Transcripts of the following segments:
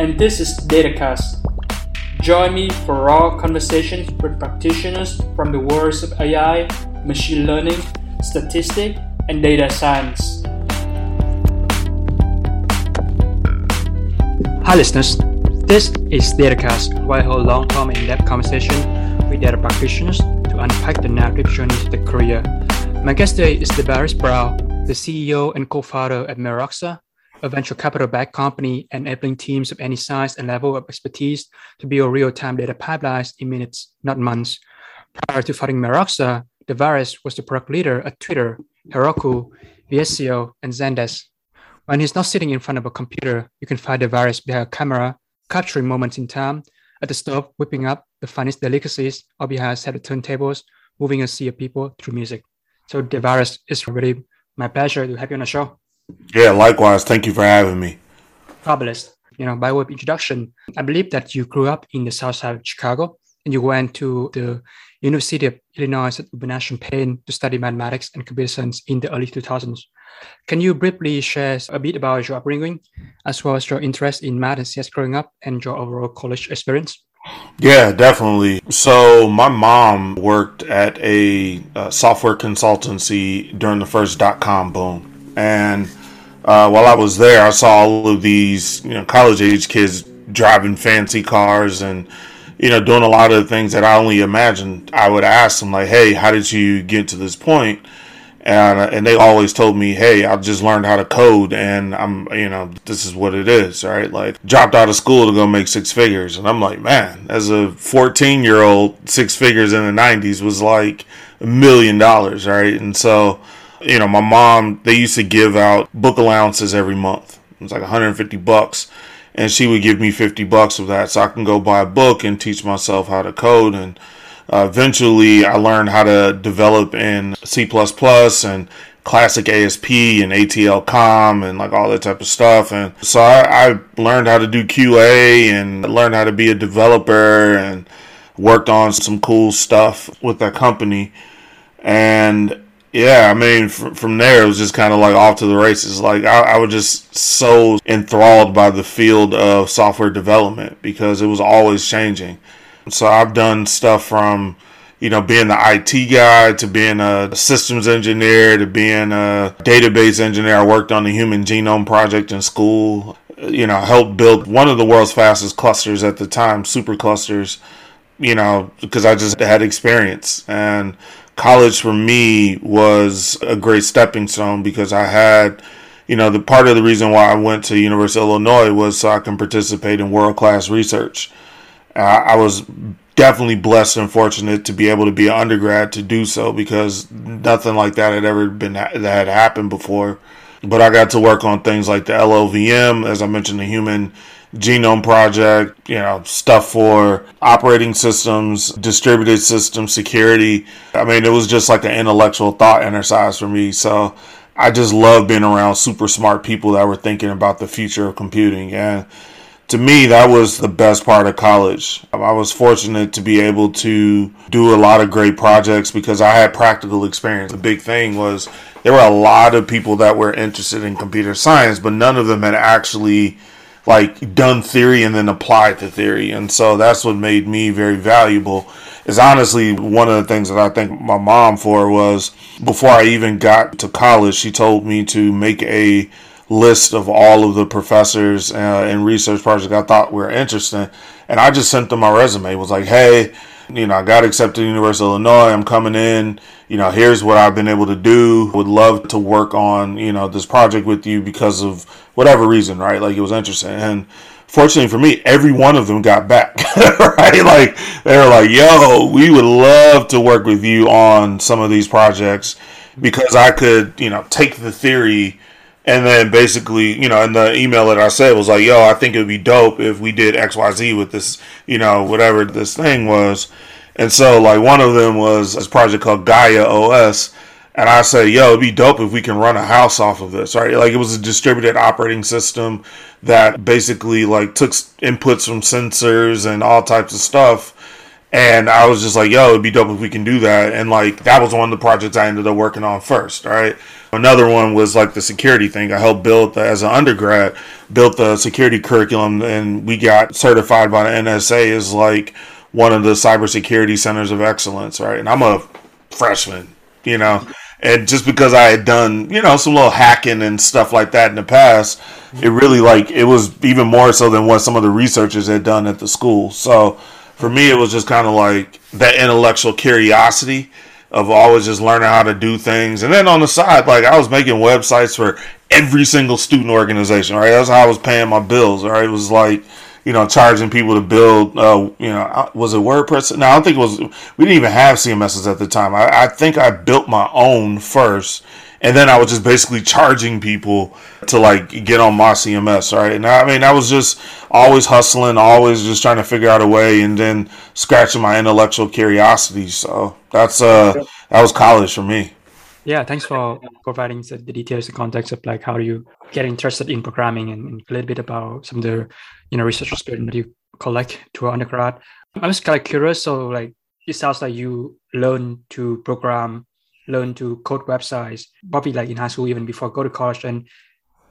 and this is DataCast. Join me for raw conversations with practitioners from the worlds of AI, machine learning, statistics, and data science. Hi, listeners. This is DataCast, where I hold long-term in-depth conversation with data practitioners to unpack the narrative journey to the career. My guest today is DeVaris Brown, the CEO and co-founder at Meroxa, a venture capital-backed company enabling teams of any size and level of expertise to build real-time data pipelines in minutes, not months. Prior to founding Meroxa, DeVaris was the product leader at Twitter, Heroku, VSCO, and Zendesk. When he's not sitting in front of a computer, you can find DeVaris behind a camera capturing moments in time, at the stove whipping up the funniest delicacies, or behind a set of turntables, moving a sea of people through music. So, DeVaris, it's really my pleasure to have you on the show. Yeah, likewise. Thank you for having me. Fabulous. You know, by way of introduction, I believe that you grew up in the south side of Chicago and you went to the University of Illinois at Urbana-Champaign to study mathematics and computer science in the early 2000s. Can you briefly share a bit about your upbringing, as well as your interest in math and CS growing up, and your overall college experience? Yeah, definitely. So, my mom worked at a, a software consultancy during the first dot com boom. And uh, while I was there, I saw all of these you know, college age kids driving fancy cars and you know doing a lot of the things that I only imagined. I would ask them like, "Hey, how did you get to this point?" and uh, and they always told me, "Hey, I just learned how to code, and I'm, you know, this is what it is, right?" Like dropped out of school to go make six figures, and I'm like, man, as a 14 year old, six figures in the 90s was like a million dollars, right? And so, you know, my mom they used to give out book allowances every month. It was like 150 bucks, and she would give me 50 bucks of that, so I can go buy a book and teach myself how to code and uh, eventually, I learned how to develop in C and classic ASP and ATL com and like all that type of stuff. And so I, I, learned how to do QA and learned how to be a developer and worked on some cool stuff with that company. And yeah, I mean, f- from there, it was just kind of like off to the races. Like, I, I was just so enthralled by the field of software development because it was always changing. So I've done stuff from, you know, being the IT guy to being a systems engineer to being a database engineer. I worked on the Human Genome Project in school. You know, helped build one of the world's fastest clusters at the time, super clusters. You know, because I just had experience and college for me was a great stepping stone because I had you know the part of the reason why I went to University of Illinois was so I can participate in world class research I was definitely blessed and fortunate to be able to be an undergrad to do so because nothing like that had ever been that had happened before. But I got to work on things like the LLVM, as I mentioned, the Human Genome Project, you know, stuff for operating systems, distributed system security. I mean, it was just like an intellectual thought exercise for me. So I just love being around super smart people that were thinking about the future of computing. And to me, that was the best part of college. I was fortunate to be able to do a lot of great projects because I had practical experience. The big thing was there were a lot of people that were interested in computer science, but none of them had actually like done theory and then applied the theory. And so that's what made me very valuable. Is honestly one of the things that I thank my mom for was before I even got to college, she told me to make a list of all of the professors uh, and research projects I thought were interesting. And I just sent them my resume. Was like, hey, you know, I got accepted to University of Illinois. I'm coming in. You know, here's what I've been able to do. Would love to work on, you know, this project with you because of whatever reason, right? Like it was interesting. And fortunately for me, every one of them got back, right? Like they were like, yo, we would love to work with you on some of these projects because I could, you know, take the theory And then basically, you know, in the email that I said was like, yo, I think it would be dope if we did XYZ with this, you know, whatever this thing was. And so, like, one of them was this project called Gaia OS. And I said, yo, it'd be dope if we can run a house off of this, right? Like, it was a distributed operating system that basically, like, took inputs from sensors and all types of stuff. And I was just like, yo, it'd be dope if we can do that. And, like, that was one of the projects I ended up working on first, right? Another one was like the security thing. I helped build as an undergrad, built the security curriculum, and we got certified by the NSA as like one of the cybersecurity centers of excellence, right? And I'm a freshman, you know, and just because I had done, you know, some little hacking and stuff like that in the past, it really like it was even more so than what some of the researchers had done at the school. So for me, it was just kind of like that intellectual curiosity of always just learning how to do things. And then on the side, like I was making websites for every single student organization, right? That's how I was paying my bills, right? It was like, you know, charging people to build, uh, you know, was it WordPress? No, I don't think it was, we didn't even have CMSs at the time. I, I think I built my own first and then I was just basically charging people to like get on my CMS, right? And I mean, I was just always hustling, always just trying to figure out a way, and then scratching my intellectual curiosity. So that's uh, that was college for me. Yeah, thanks for providing the, details, the context of like how you get interested in programming, and, and a little bit about some of the you know research experience that you collect to undergrad. I was kind of curious. So like, it sounds like you learn to program learn to code websites, probably like in high school, even before go to college. And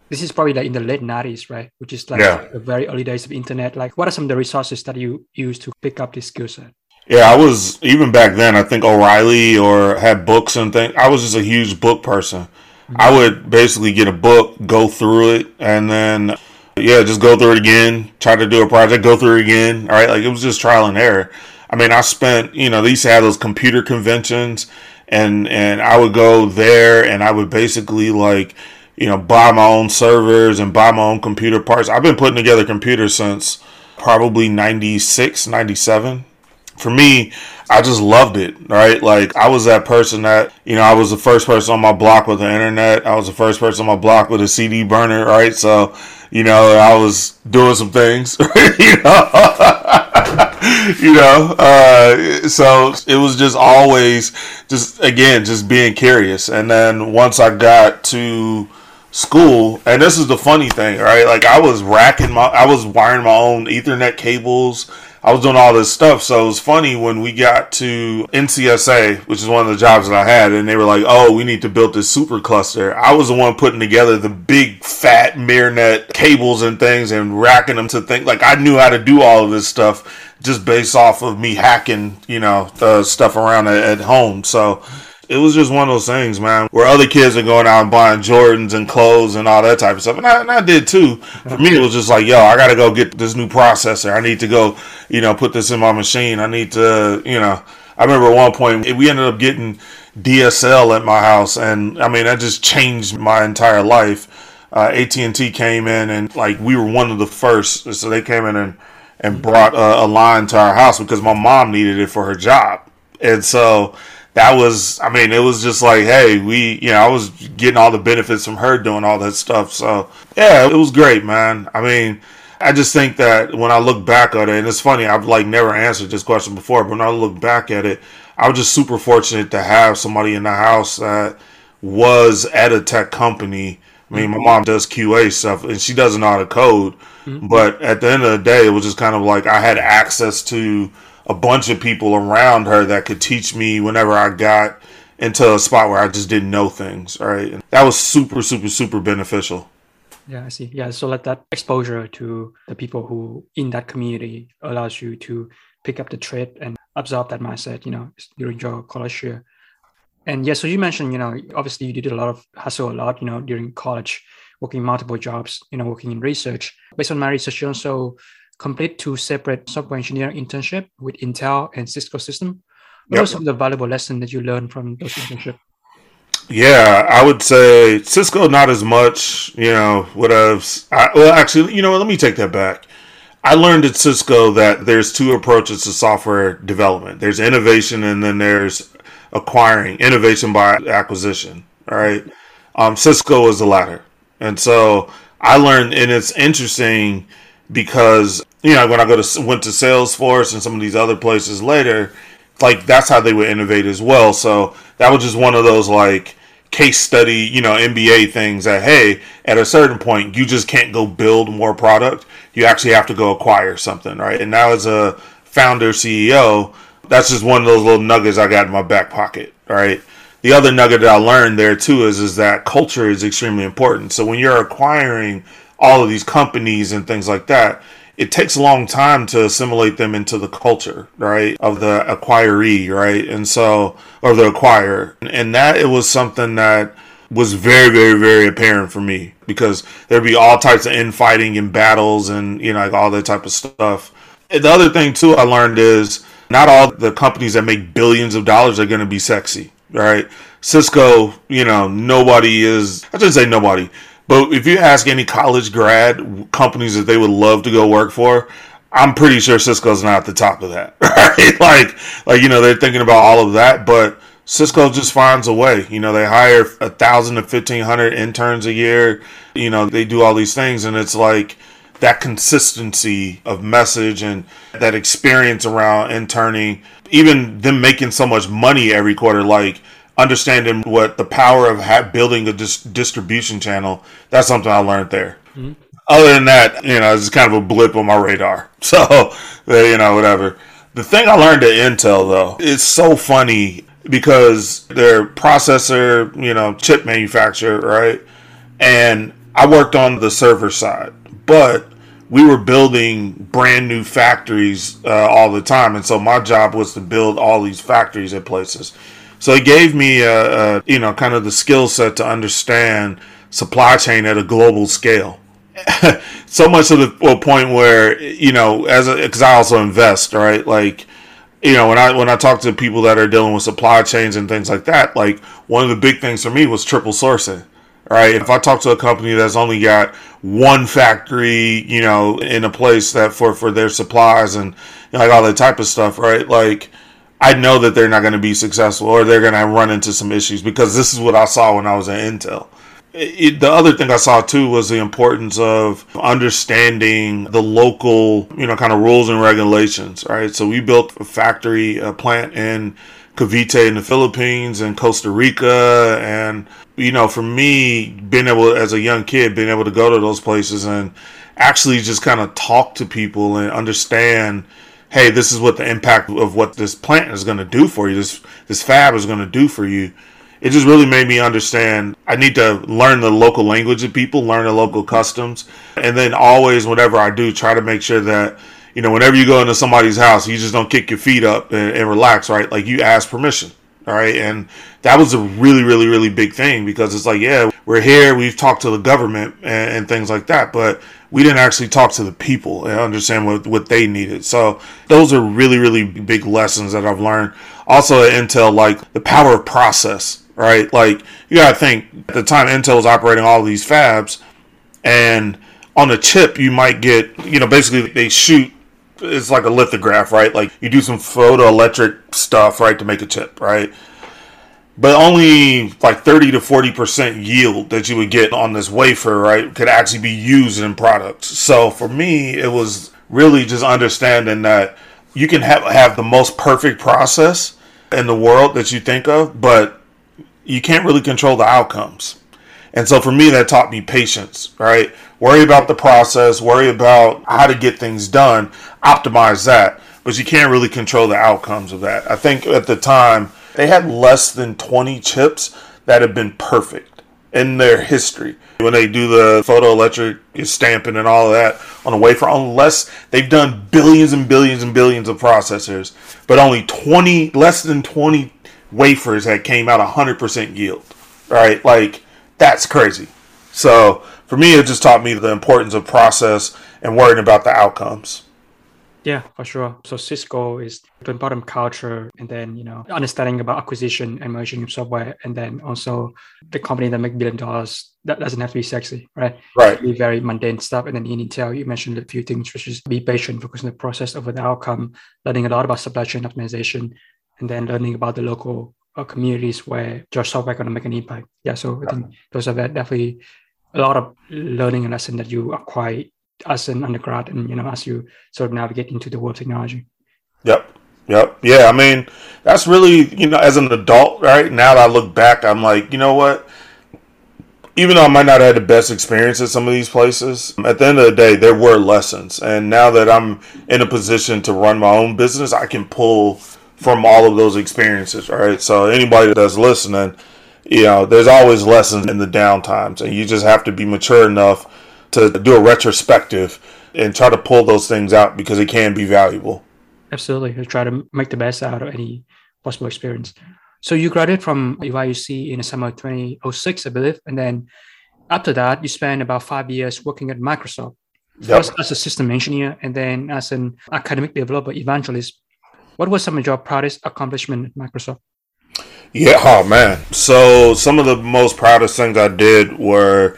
this is probably like in the late 90s, right? Which is like yeah. the very early days of internet. Like, what are some of the resources that you use to pick up this skill set? Yeah, I was even back then. I think O'Reilly or had books and things. I was just a huge book person. Mm-hmm. I would basically get a book, go through it, and then yeah, just go through it again. Try to do a project, go through it again. All right, like it was just trial and error. I mean, I spent you know they used to have those computer conventions, and and I would go there and I would basically like you know buy my own servers and buy my own computer parts. I've been putting together computers since probably 96, 97. For me, I just loved it, right? Like I was that person that, you know, I was the first person on my block with the internet. I was the first person on my block with a CD burner, right? So, you know, I was doing some things, you know. you know, uh, so it was just always just again just being curious. And then once I got to school, and this is the funny thing, right? Like I was racking my, I was wiring my own Ethernet cables. I was doing all this stuff. So it was funny when we got to NCSA, which is one of the jobs that I had, and they were like, oh, we need to build this super cluster. I was the one putting together the big fat Myrinet cables and things and racking them to think like I knew how to do all of this stuff just based off of me hacking, you know, the stuff around at, at home. So it was just one of those things, man, where other kids are going out and buying Jordans and clothes and all that type of stuff. And I, and I did too. For me, it was just like, yo, I got to go get this new processor. I need to go, you know, put this in my machine. I need to, you know, I remember at one point we ended up getting DSL at my house. And I mean, that just changed my entire life. Uh, AT&T came in and like we were one of the first. So they came in and and brought a, a line to our house because my mom needed it for her job. And so that was, I mean, it was just like, hey, we, you know, I was getting all the benefits from her doing all that stuff. So yeah, it was great, man. I mean, I just think that when I look back at it, and it's funny, I've like never answered this question before, but when I look back at it, I was just super fortunate to have somebody in the house that was at a tech company. I mean, my mom does QA stuff and she doesn't know how to code. Mm-hmm. But at the end of the day, it was just kind of like I had access to a bunch of people around her that could teach me whenever I got into a spot where I just didn't know things. Right, and that was super, super, super beneficial. Yeah, I see. Yeah, so like that exposure to the people who in that community allows you to pick up the trade and absorb that mindset. You know, during your college year. And yeah, so you mentioned, you know, obviously you did a lot of hustle a lot, you know, during college working multiple jobs, you know, working in research. Based on my research, you also complete two separate software engineering internship with Intel and Cisco system. What yep. are some of the valuable lessons that you learned from those internships? Yeah, I would say Cisco not as much. You know, would have. I, well, actually, you know, let me take that back. I learned at Cisco that there's two approaches to software development. There's innovation, and then there's acquiring innovation by acquisition. Right. Um, Cisco was the latter. And so I learned, and it's interesting because you know when I go to went to Salesforce and some of these other places later, like that's how they would innovate as well. So that was just one of those like case study, you know, MBA things that hey, at a certain point you just can't go build more product. You actually have to go acquire something, right? And now as a founder CEO, that's just one of those little nuggets I got in my back pocket, right? The other nugget that I learned there too is is that culture is extremely important. So when you're acquiring all of these companies and things like that, it takes a long time to assimilate them into the culture, right, of the acquiree, right, and so or the acquirer, and that it was something that was very, very, very apparent for me because there'd be all types of infighting and battles and you know like all that type of stuff. And the other thing too I learned is not all the companies that make billions of dollars are going to be sexy, right? Cisco, you know, nobody is. I shouldn't say nobody. But if you ask any college grad companies that they would love to go work for, I'm pretty sure Cisco's not at the top of that, right? like, like you know, they're thinking about all of that, but Cisco just finds a way. You know, they hire a thousand to fifteen hundred interns a year. You know, they do all these things, and it's like that consistency of message and that experience around interning, even them making so much money every quarter, like understanding what the power of ha- building a dis- distribution channel. That's something I learned there. Mm-hmm. Other than that, you know, it's kind of a blip on my radar. So, you know, whatever. The thing I learned at Intel though, it's so funny because they're processor, you know, chip manufacturer, right? And I worked on the server side, but we were building brand new factories uh, all the time, and so my job was to build all these factories at places. So it gave me, a, a you know, kind of the skill set to understand supply chain at a global scale. so much to the point where you know, as because I also invest, right? Like, you know, when I when I talk to people that are dealing with supply chains and things like that, like one of the big things for me was triple sourcing. Right. If I talk to a company that's only got one factory, you know, in a place that for for their supplies and you know, like all that type of stuff, right? Like I know that they're not going to be successful or they're going to run into some issues because this is what I saw when I was at Intel. It, the other thing I saw too was the importance of understanding the local, you know, kind of rules and regulations, right? So we built a factory, a plant in Cavite in the Philippines and Costa Rica. And, you know, for me, being able, as a young kid, being able to go to those places and actually just kind of talk to people and understand hey, this is what the impact of what this plant is going to do for you. This this fab is going to do for you. It just really made me understand I need to learn the local language of people, learn the local customs, and then always, whatever I do, try to make sure that you know whenever you go into somebody's house, you just don't kick your feet up and, and relax, right? Like you ask permission. All right. And that was a really, really, really big thing because it's like, yeah, we're here. We've talked to the government and, and things like that. But we didn't actually talk to the people and understand what, what they needed. So those are really, really big lessons that I've learned. Also at Intel, like the power of process, right? Like you got to think at the time Intel was operating all these fabs and on a chip, you might get, you know, basically they shoot it's like a lithograph, right? Like you do some photoelectric stuff, right, to make a chip, right? But only like 30 to 40% yield that you would get on this wafer, right, could actually be used in products. So for me, it was really just understanding that you can have, have the most perfect process in the world that you think of, but you can't really control the outcomes. And so for me, that taught me patience, right? Worry about the process, worry about how to get things done, optimize that, but you can't really control the outcomes of that. I think at the time, they had less than 20 chips that have been perfect in their history. When they do the photoelectric stamping and all of that on a wafer, unless they've done billions and billions and billions of processors, but only 20, less than 20 wafers that came out 100% yield, right? Like, that's crazy. So for me, it just taught me the importance of process and worrying about the outcomes. Yeah, for sure. So Cisco is the bottom culture and then, you know, understanding about acquisition and merging of software. And then also the company that make billion dollars, that doesn't have to be sexy, right? Right. Be very mundane stuff. And then in Intel, you mentioned a few things, which is be patient, focus on the process over the outcome, learning a lot about supply chain optimization, and then learning about the local uh, communities where your software going to make an impact. Yeah, so I think those are definitely a lot of learning and lesson that you acquire as an undergrad and you know as you sort of navigate into the world of technology. Yep. Yep. Yeah. I mean, that's really, you know, as an adult, right? Now that I look back, I'm like, you know what? Even though I might not have had the best experience at some of these places, at the end of the day, there were lessons. And now that I'm in a position to run my own business, I can pull from all of those experiences, right? So anybody that's listening, you know, there's always lessons in the downtimes, and you just have to be mature enough to do a retrospective and try to pull those things out because it can be valuable. Absolutely. To try to make the best out of any possible experience. So you graduated from UIUC in the summer of 2006, I believe. And then after that, you spent about five years working at Microsoft. Yep. First as a system engineer and then as an academic developer evangelist. What was some of your proudest accomplishment at Microsoft? Yeah, oh man. So some of the most proudest things I did were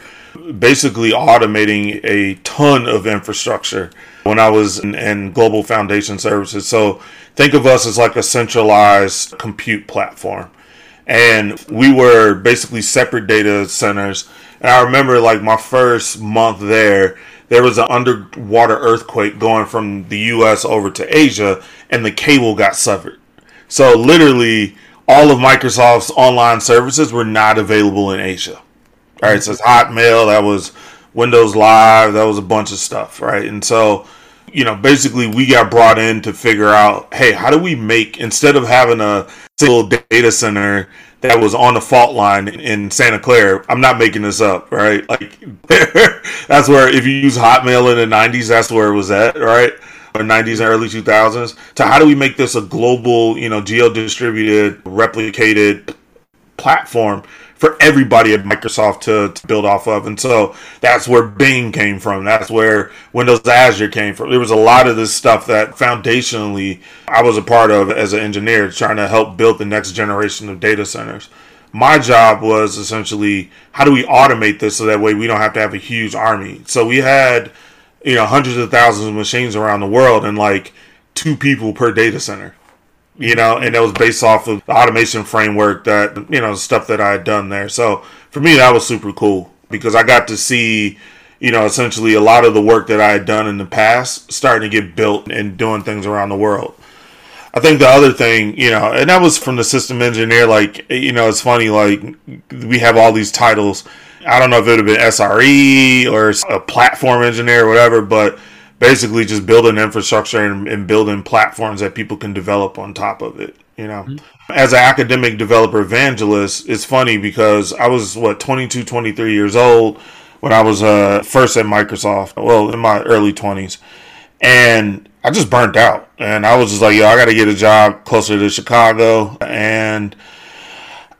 basically automating a ton of infrastructure when I was in, in, global foundation services. So think of us as like a centralized compute platform. And we were basically separate data centers. And I remember like my first month there, there was an underwater earthquake going from the US over to Asia, and the cable got severed. So literally, all of Microsoft's online services were not available in Asia. All right, so it's Hotmail, that was Windows Live, that was a bunch of stuff, right? And so, you know, basically we got brought in to figure out, hey, how do we make instead of having a single data center that was on the fault line in Santa Clara, I'm not making this up, right? Like that's where if you use Hotmail in the 90s, that's where it was at, right? Or 90s and early 2000s. So how do we make this a global, you know, geo distributed, replicated platform for everybody at Microsoft to, to, build off of. And so that's where Bing came from. That's where Windows Azure came from. There was a lot of this stuff that foundationally I was a part of as an engineer trying to help build the next generation of data centers. My job was essentially how do we automate this so that way we don't have to have a huge army. So we had, you know, hundreds of thousands of machines around the world and like two people per data center you know, and that was based off of the automation framework that, you know, stuff that I had done there. So for me, that was super cool because I got to see, you know, essentially a lot of the work that I had done in the past starting to get built and doing things around the world. I think the other thing, you know, and that was from the system engineer, like, you know, it's funny, like, we have all these titles. I don't know if it would have been SRE or a platform engineer or whatever, but basically just building infrastructure and, and, building platforms that people can develop on top of it you know mm-hmm. as an academic developer evangelist it's funny because i was what 22 23 years old when i was uh, first at microsoft well in my early 20s and i just burnt out and i was just like yo i gotta get a job closer to chicago and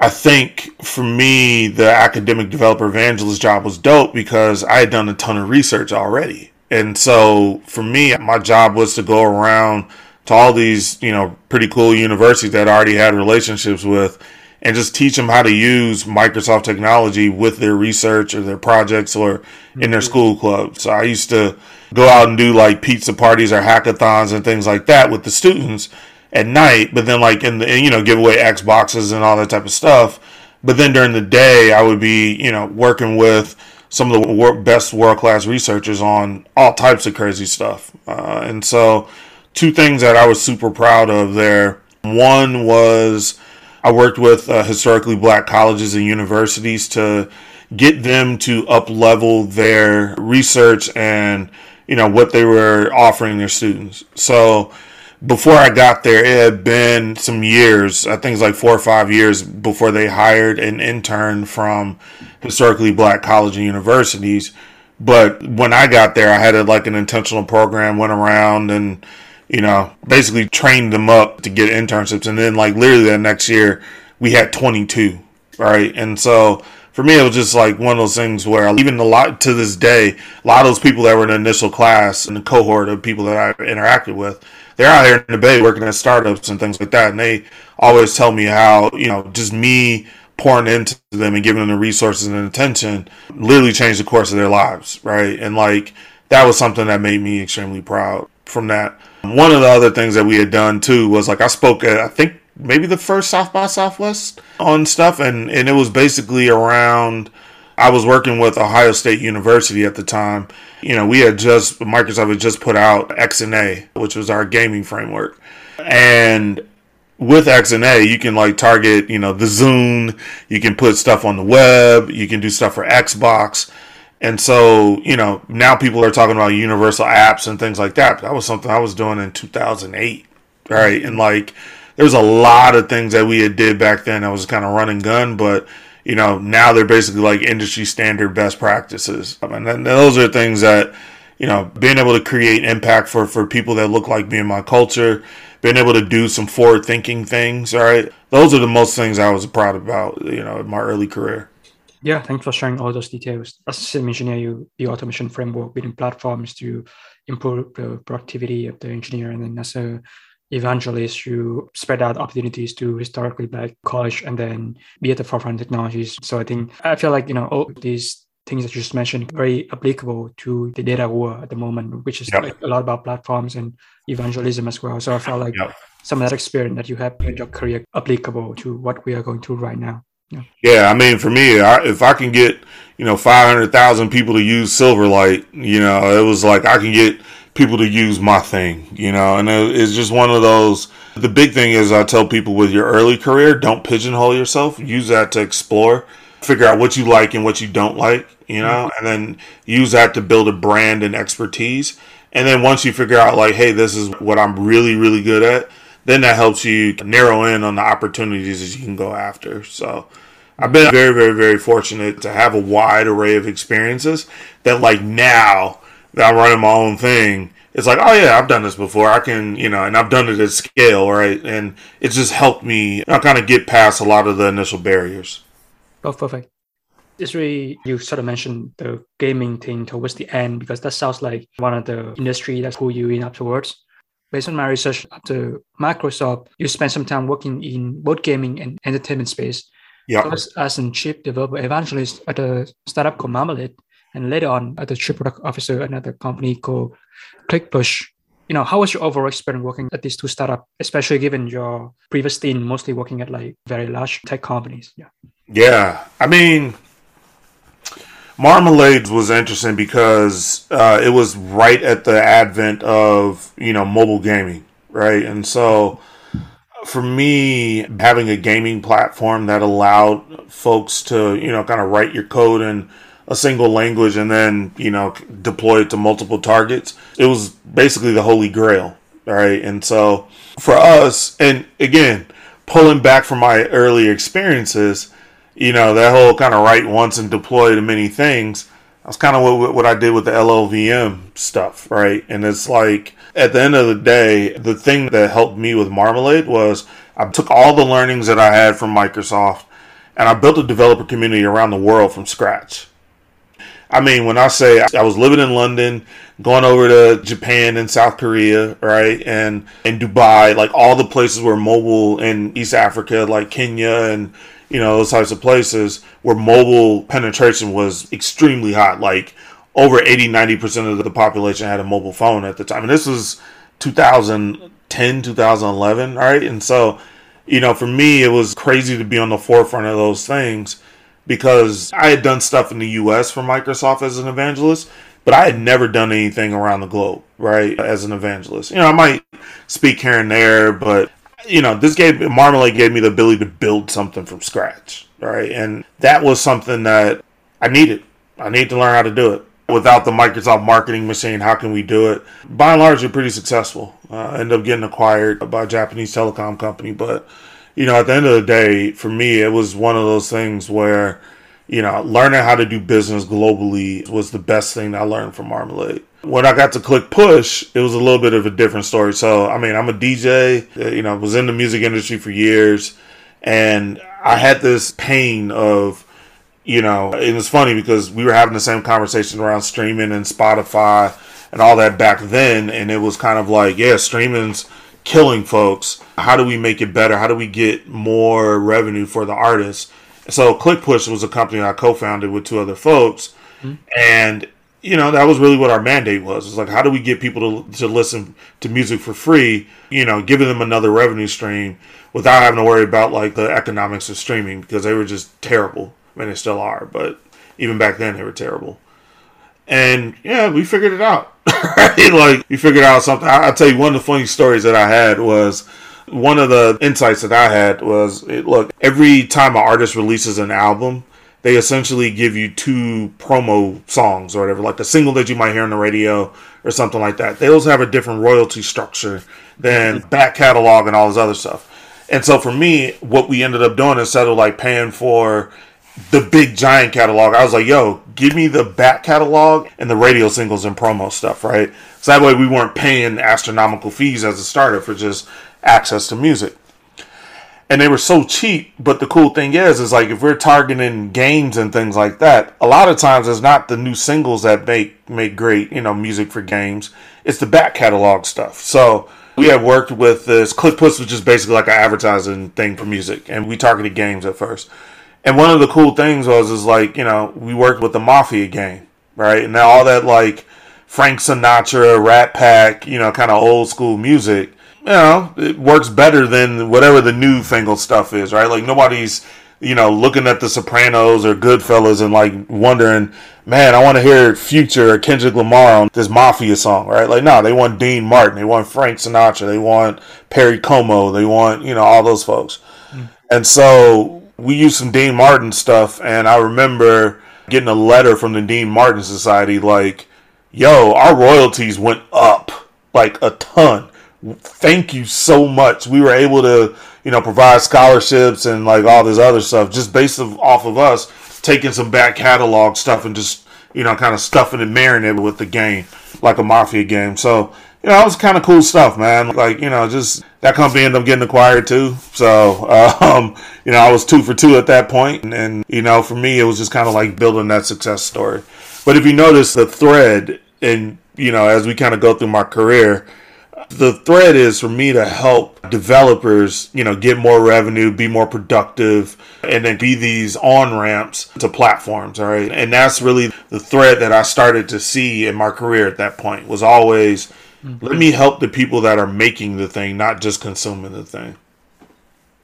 I think for me, the academic developer evangelist job was dope because I had done a ton of research already. And so for me, my job was to go around to all these, you know, pretty cool universities that I already had relationships with and just teach them how to use Microsoft technology with their research or their projects or in their mm-hmm. school clubs. So I used to go out and do like pizza parties or hackathons and things like that with the students at night, but then like in the, you know, give away Xboxes and all that type of stuff. But then during the day, I would be, you know, working with some of the best world class researchers on all types of crazy stuff. Uh, and so, two things that I was super proud of there. One was I worked with uh, historically black colleges and universities to get them to up level their research and you know what they were offering their students. So before I got there, it had been some years. I think it's like four or five years before they hired an intern from historically black college and universities. But when I got there, I had a, like an intentional program, went around and, you know, basically trained them up to get internships. And then, like, literally that next year, we had 22, right? And so for me, it was just like one of those things where even a lot to this day, a lot of those people that were in the initial class and the cohort of people that I interacted with, they're out here in the Bay working at startups and things like that. And they always tell me how, you know, just me pouring into them and giving them the resources and attention literally changed the course of their lives, right? And like that was something that made me extremely proud from that. One of the other things that we had done too was like I spoke at I think maybe the first South by Southwest on stuff and and it was basically around I was working with Ohio State University at the time. You know, we had just Microsoft had just put out XNA, which was our gaming framework, and with XNA, you can like target, you know, the Zune. You can put stuff on the web. You can do stuff for Xbox. And so, you know, now people are talking about universal apps and things like that. That was something I was doing in 2008, right? And like, there's a lot of things that we had did back then that was kind of running gun, but you know, now they're basically like industry standard best practices. I mean, those are things that, you know, being able to create impact for, for people that look like me in my culture, being able to do some forward thinking things, all right? Those are the most things I was proud about, you know, in my early career. Yeah, thanks for sharing all those details. As I mentioned, you the automation framework building platforms to improve the productivity of the engineer, and then as a evangelist, you spread out opportunities to historically black college and then be at the forefront of technologies. So I think I feel like you know all these things that you just mentioned very applicable to the data war at the moment, which is yep. like a lot about platforms and evangelism as well. So I felt like yep. some of that experience that you have in your career applicable to what we are going through right now. Yeah. yeah, I mean, for me, I, if I can get you know five hundred thousand people to use Silverlight, you know, it was like I can get people to use my thing, you know, and it's just one of those. The big thing is I tell people with your early career, don't pigeonhole yourself. Use that to explore, figure out what you like and what you don't like, you know, mm-hmm. and then use that to build a brand and expertise. And then once you figure out, like, hey, this is what I'm really, really good at, then that helps you narrow in on the opportunities that you can go after. So I've been very, very, very fortunate to have a wide array of experiences that, like, now that I'm running my own thing, it's like, oh, yeah, I've done this before. I can, you know, and I've done it at scale, right? And it's just helped me you know, kind of get past a lot of the initial barriers. Oh, perfect. It's really, you sort of mentioned the gaming thing towards the end because that sounds like one of the industry that's pull you in afterwards based on my research after Microsoft, you spent some time working in both gaming and entertainment space. Yeah. First as a chief developer evangelist at a startup called Marmalade, and later on at the chief product officer at another company called Klick Push. You know, how was your overall experience working at these two startups, especially given your previous stint mostly working at like very large tech companies? Yeah. Yeah. I mean, Marmalades was interesting because uh, it was right at the advent of you know mobile gaming, right? And so for me, having a gaming platform that allowed folks to you know kind of write your code in a single language and then you know deploy it to multiple targets, it was basically the holy grail, right? And so for us, and again, pulling back from my early experiences you know, that whole kind of write once and deploy to many things. That's kind of what, what I did with the LLVM stuff, right? And it's like, at the end of the day, the thing that helped me with Marmalade was I took all the learnings that I had from Microsoft and I built a developer community around the world from scratch. I mean, when I say I was living in London, going over to Japan and South Korea, right, and in Dubai, like all the places where mobile in East Africa, like Kenya and you know, those types of places where mobile penetration was extremely hot. Like over 80, 90% of the population had a mobile phone at the time. And this was 2010, 2011, right? And so, you know, for me, it was crazy to be on the forefront of those things because I had done stuff in the US for Microsoft as an evangelist, but I had never done anything around the globe, right, as an evangelist. You know, I might speak here and there, but you know, this gave Marmalade gave me the ability to build something from scratch, right? And that was something that I needed. I need to learn how to do it. Without the Microsoft marketing machine, how can we do it? By and large, we're pretty successful. Uh, end up getting acquired by a Japanese telecom company, but you know, at the end of the day, for me, it was one of those things where you know, learning how to do business globally was the best thing I learned from Marmalade. When I got to Klick Push, it was a little bit of a different story. So, I mean, I'm a DJ, uh, you know, was in the music industry for years, and I had this pain of, you know, it was funny because we were having the same conversation around streaming and Spotify and all that back then, and it was kind of like, yeah, streaming's killing folks. How do we make it better? How do we get more revenue for the artists? So Klick Push was a company I co-founded with two other folks, mm-hmm. and you know that was really what our mandate was. It's like how do we get people to to listen to music for free? You know, giving them another revenue stream without having to worry about like the economics of streaming because they were just terrible. I mean, they still are, but even back then they were terrible. And yeah, we figured it out. right? Like we figured out something. I, will tell you one of the funny stories that I had was one of the insights that I had was it, look every time an artist releases an album, they essentially give you two promo songs or whatever, like the single that you might hear on the radio or something like that. They also have a different royalty structure than mm-hmm. back catalog and all this other stuff. And so for me, what we ended up doing instead of like paying for the big giant catalog, I was like, yo, give me the back catalog and the radio singles and promo stuff, right? So that way we weren't paying astronomical fees as a starter for just access to music. And they were so cheap, but the cool thing is, is like if we're targeting games and things like that, a lot of times it's not the new singles that make make great, you know, music for games. It's the back catalog stuff. So we have worked with this Klick Push, which is basically like an advertising thing for music, and we targeted games at first. And one of the cool things was is like you know we worked with the Mafia game, right? And now all that like Frank Sinatra, Rat Pack, you know, kind of old school music you know, it works better than whatever the newfangled stuff is, right? Like nobody's, you know, looking at the Sopranos or Goodfellas and like wondering, man, I want to hear Future or Kendrick Lamar on this Mafia song, right? Like, no, they want Dean Martin, they want Frank Sinatra, they want Perry Como, they want, you know, all those folks. Mm. And so we used some Dean Martin stuff, and I remember getting a letter from the Dean Martin Society like, yo, our royalties went up like a ton thank you so much. We were able to, you know, provide scholarships and like all this other stuff just based off of us taking some back catalog stuff and just, you know, kind of stuffing and marinating with the game like a mafia game. So, you know, it was kind of cool stuff, man. Like, you know, just that company ended up getting acquired too. So, um, you know, I was two for two at that point. And, and you know, for me, it was just kind of like building that success story. But if you notice the thread and, you know, as we kind of go through my career, the thread is for me to help developers, you know, get more revenue, be more productive, and then be these on ramps to platforms. All right. And that's really the thread that I started to see in my career at that point was always mm-hmm. let me help the people that are making the thing, not just consuming the thing.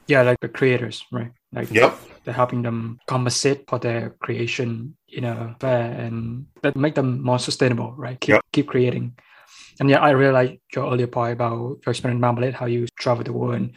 Yeah, like the creators, right? Like yep. they're helping them compensate for their creation in a fair and that make them more sustainable, right? Keep yep. keep creating. And yeah, I really like your earlier point about your experience in Marmalade, how you travel the world and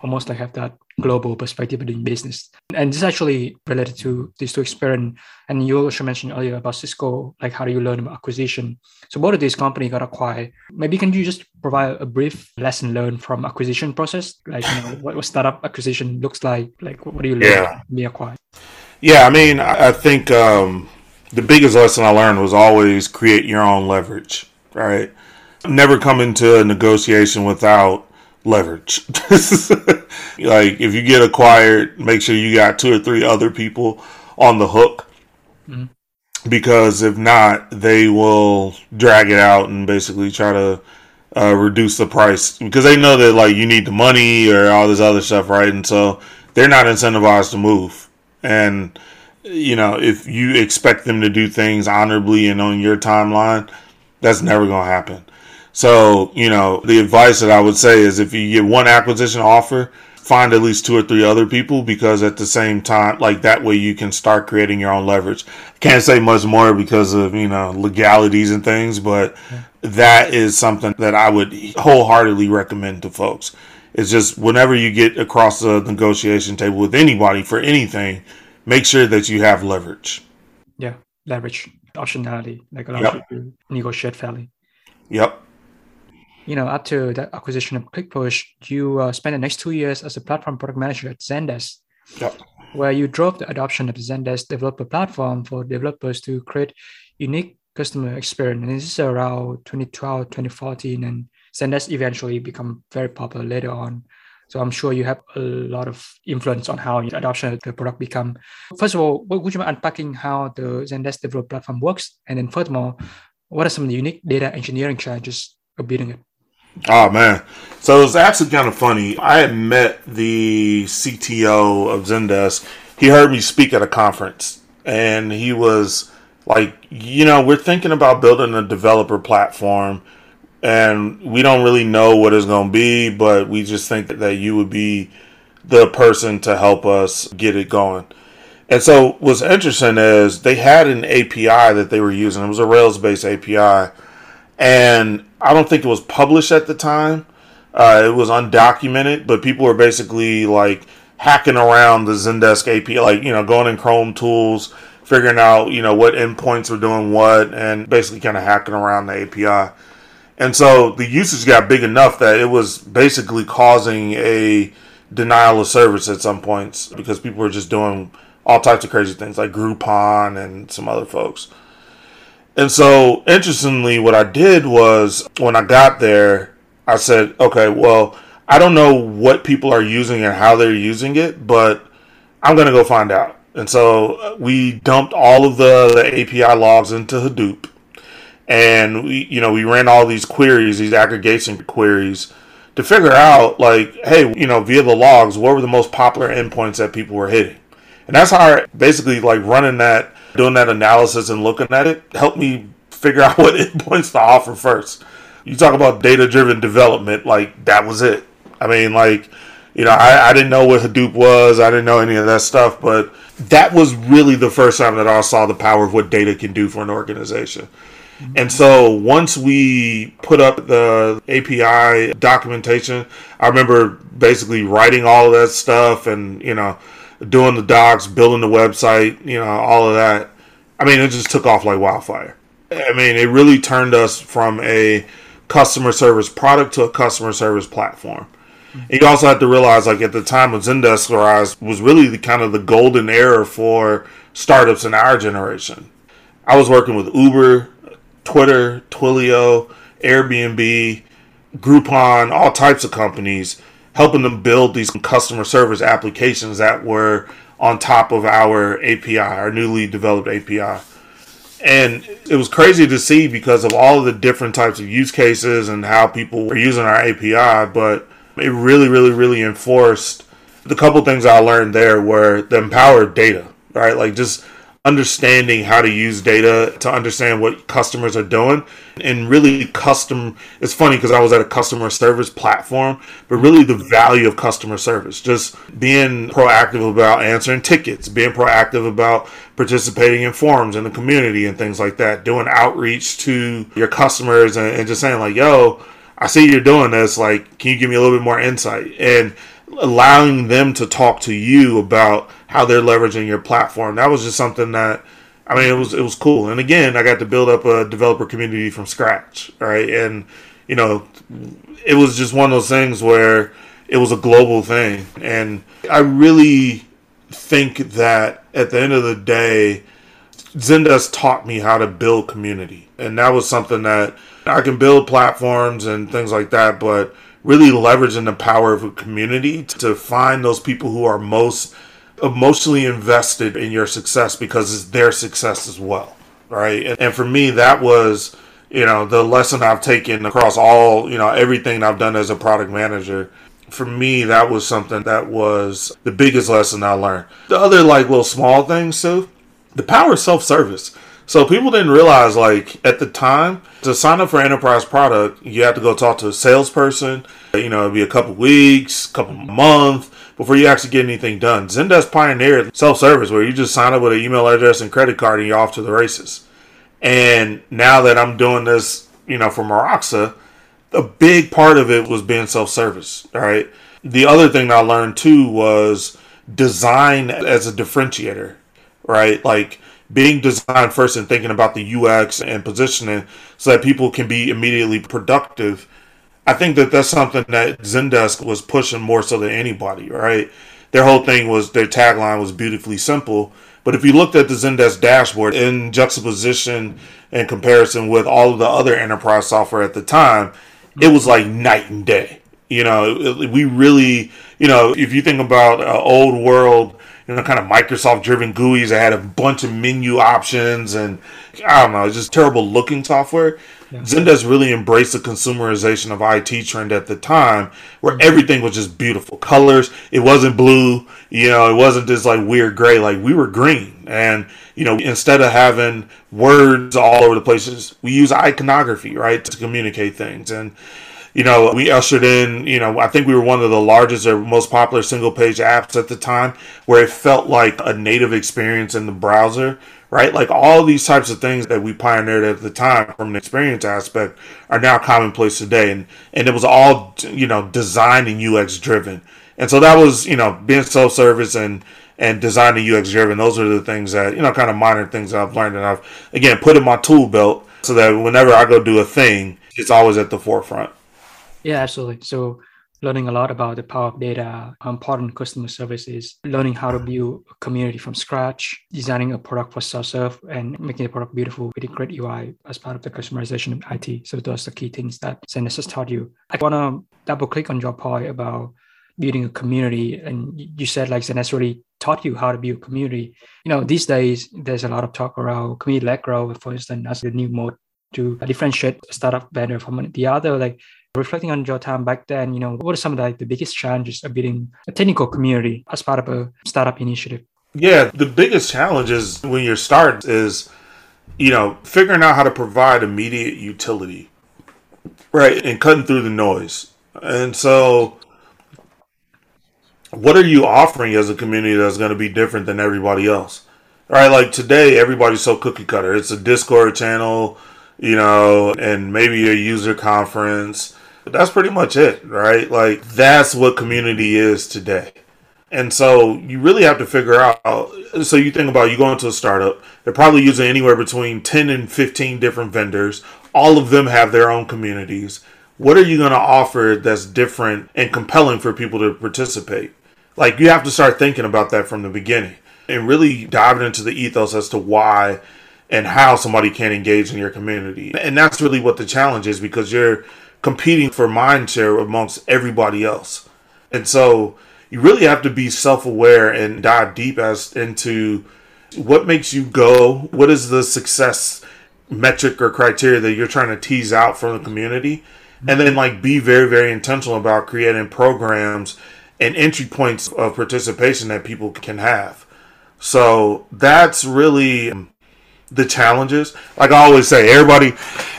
almost like have that global perspective in business. And this is actually related to these two experience. And you also mentioned earlier about Cisco, like how do you learn about acquisition? So both of these companies got acquired. Maybe can you just provide a brief lesson learned from acquisition process? Like you know, what, what startup acquisition looks like? Like what do you learn yeah. be acquired? Yeah, I mean, I think um, the biggest lesson I learned was always create your own leverage right? Never come into a negotiation without leverage. like if you get acquired, make sure you got two or three other people on the hook. Mm-hmm. Because if not, they will drag it out and basically try to uh, reduce the price because they know that like you need the money or all this other stuff, right? And so they're not incentivized to move. And you know, if you expect them to do things honorably and on your timeline, that's never going to happen. So, you know, the advice that I would say is if you get one acquisition offer, find at least two or three other people because at the same time, like that way you can start creating your own leverage. Can't say much more because of, you know, legalities and things, but that is something that I would wholeheartedly recommend to folks. It's just whenever you get across the negotiation table with anybody for anything, make sure that you have leverage. Yeah, leverage optionality, like allows yep. you to negotiate fairly. Yep. You know, after the acquisition of Klick Push, you uh, spent the next two years as a platform product manager at Zendesk, yep. where you drove the adoption of the Zendesk developer platform for developers to create unique customer experience. And this is around 2012, 2014, and Zendesk eventually become very popular later on. So I'm sure you have a lot of influence on how the adoption of the product become. First of all, would you mind unpacking how the Zendesk developer platform works? And then furthermore, what are some of the unique data engineering challenges of building it? Oh man. So it was actually kind of funny. I had met the CTO of Zendesk. He heard me speak at a conference and he was like, you know, we're thinking about building a developer platform and we don't really know what it's going to be, but we just think that you would be the person to help us get it going. And so what's interesting is they had an API that they were using. It was a Rails based API. And I don't think it was published at the time. Uh, it was undocumented, but people were basically like hacking around the Zendesk API, like, you know, going in Chrome tools, figuring out, you know, what endpoints were doing what, and basically kind of hacking around the API. And so the usage got big enough that it was basically causing a denial of service at some points because people were just doing all types of crazy things like Groupon and some other folks. And so, interestingly, what I did was when I got there, I said, okay, well, I don't know what people are using and how they're using it, but I'm going to go find out. And so uh, we dumped all of the, the API logs into Hadoop. And we, you know, we ran all these queries, these aggregation queries to figure out like, hey, you know, via the logs, what were the most popular endpoints that people were hitting? And that's how I basically like running that, doing that analysis and looking at it helped me figure out what endpoints to offer first. You talk about data driven development, like that was it. I mean, like, you know, I, I didn't know what Hadoop was, I didn't know any of that stuff, but that was really the first time that I saw the power of what data can do for an organization. And so once we put up the API documentation, I remember basically writing all of that stuff and, you know, doing the docs, building the website, you know, all of that. I mean, it just took off like wildfire. I mean, it really turned us from a customer service product to a customer service platform. You also have to realize, like at the time of Zendesk was really the kind of the golden era for startups in our generation. I was working with Uber, Twitter, Twilio, Airbnb, Groupon, all types of companies helping them build these customer service applications that were on top of our API, our newly developed API. And it was crazy to see because of all of the different types of use cases and how people were using our API, but it really, really, really enforced the couple things I learned there were the empowered data, right? Like just understanding how to use data to understand what customers are doing. And really custom it's funny because i was at a customer service platform but really the value of customer service just being proactive about answering tickets being proactive about participating in forums in the community and things like that doing outreach to your customers and, and just saying like yo i see you're doing this like can you give me a little bit more insight? And allowing them to talk to you about how they're leveraging your platform. That was just something that I mean it was it was cool. And again, I got to build up a developer community from scratch, right? And you know, it was just one of those things where it was a global thing. And I really think that at the end of the day, Zendesk taught me how to build community. And that was something that I can build platforms and things like that, but really leveraging the power of a community to find those people who are most emotionally invested in your success because it's their success as well right? And, and for me that was you know the lesson i've taken across all you know everything i've done as a product manager. For me that was something that was the biggest lesson i learned. The other like little small things too the power of self-service so people didn't realize, like at the time, to sign up for enterprise product, you have to go talk to a salesperson. You know, it'd be a couple weeks, couple mm-hmm. months before you actually get anything done. Zendesk pioneered self-service, where you just sign up with an email address and credit card, and you're off to the races. And now that I'm doing this, you know, for Meroxa, a big part of it was being self-service. All right. The other thing I learned too was design as a differentiator. Right, like being designed first and thinking about the UX and positioning so that people can be immediately productive. I think that that's something that Zendesk was pushing more so than anybody, right? Their whole thing was their tagline was beautifully simple. But if you looked at the Zendesk dashboard in juxtaposition and comparison with all of the other enterprise software at the time, it was like night and day. You know, we really, you know, if you think about uh, old world you know, kind of Microsoft driven GUIs that had a bunch of menu options and I don't know, just terrible looking software. Yeah. Zendesk really embraced the consumerization of IT trend at the time where mm-hmm. everything was just beautiful colors. It wasn't blue, you know, it wasn't this like weird gray, like we were green. And, you know, instead of having words all over the places, we use iconography, right, to communicate things. And you know, we ushered in, you know, I think we were one of the largest or most popular single page apps at the time where it felt like a native experience in the browser, right? Like all these types of things that we pioneered at the time from an experience aspect are now commonplace today. And, and it was all, you know, design and UX driven. And so that was, you know, being self service and, and design and UX driven. Those are the things that, you know, kind of minor things that I've learned and I've, again, put in my tool belt so that whenever I go do a thing, it's always at the forefront. Yeah, absolutely. So learning a lot about the power of data, how important customer service is, learning how to build a community from scratch, designing a product for self-serve and making the product beautiful with a great UI as part of the consumerization of IT. So those are the key things that Zendesk has taught you. I want to double click on your point about building a community. And you said like Zendesk really taught you how to build community. You know, these days there's a lot of talk around community-led growth, for instance, as the new mode to differentiate a startup vendor from the other. Like reflecting on your time back then, you know, what are some of the, like, the biggest challenges of building a technical community as part of a startup initiative? Yeah, the biggest challenge is when you start is, you know, figuring out how to provide immediate utility, right, and cutting through the noise. And so, what are you offering as a community that's going to be different than everybody else? Right, like today, everybody's so cookie cutter. It's a Discord channel, you know, and maybe a user conference that's pretty much it, right? Like that's what community is today. And so you really have to figure out. So you think about you go into a startup, they're probably using anywhere between 10 and 15 different vendors. All of them have their own communities. What are you going to offer that's different and compelling for people to participate? Like you have to start thinking about that from the beginning and really diving into the ethos as to why and how somebody can engage in your community. And that's really what the challenge is because you're competing for mind share amongst everybody else. And so you really have to be self aware and dive deep as into what makes you go, what is the success metric or criteria that you're trying to tease out from the community. And then like be very, very intentional about creating programs and entry points of participation that people can have. So that's really the challenges. Like I always say, everybody,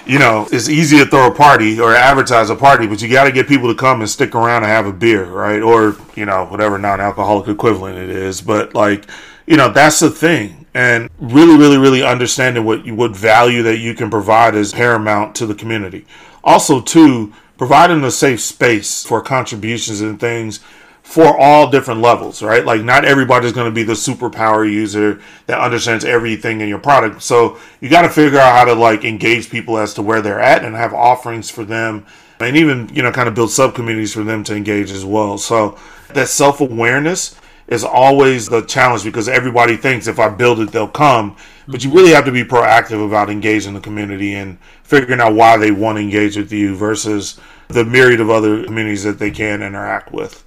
you know, it's easy to throw a party or advertise a party, but you got to get people to come and stick around and have a beer, right? Or, you know, whatever non alcoholic equivalent it is. But, like, you know, that's the thing. And really, really, really understanding what you, what value that you can provide is paramount to the community. Also, too, providing a safe space for contributions and things for all different levels, right? Like not everybody's going to be the superpower user that understands everything in your product. So you got to figure out how to like engage people as to where they're at and have offerings for them and even, you know, kind of build sub communities for them to engage as well. So that self awareness is always the challenge because everybody thinks if I build it, they'll come. But you really have to be proactive about engaging the community and figuring out why they want to engage with you versus the myriad of other communities that they can interact with.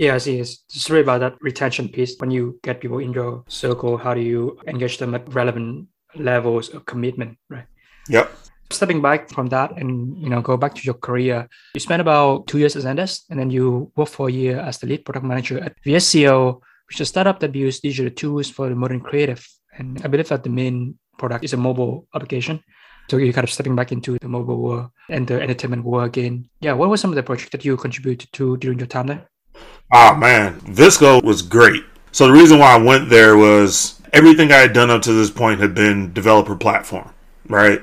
Yeah, I see. It's just really about that retention piece. When you get people in your circle, how do you engage them at relevant levels of commitment, right? Yep. Stepping back from that and you know go back to your career, you spent about two years at Zendesk, and then you worked for a year as the lead product manager at VSCO, which is a startup that builds digital tools for the modern creative. And I believe that the main product is a mobile application. So you're kind of stepping back into the mobile world and the entertainment world again. Yeah, what were some of the projects that you contributed to during your time there? Oh man, VSCO was great. So the reason why I went there was everything I had done up to this point had been developer platform, right?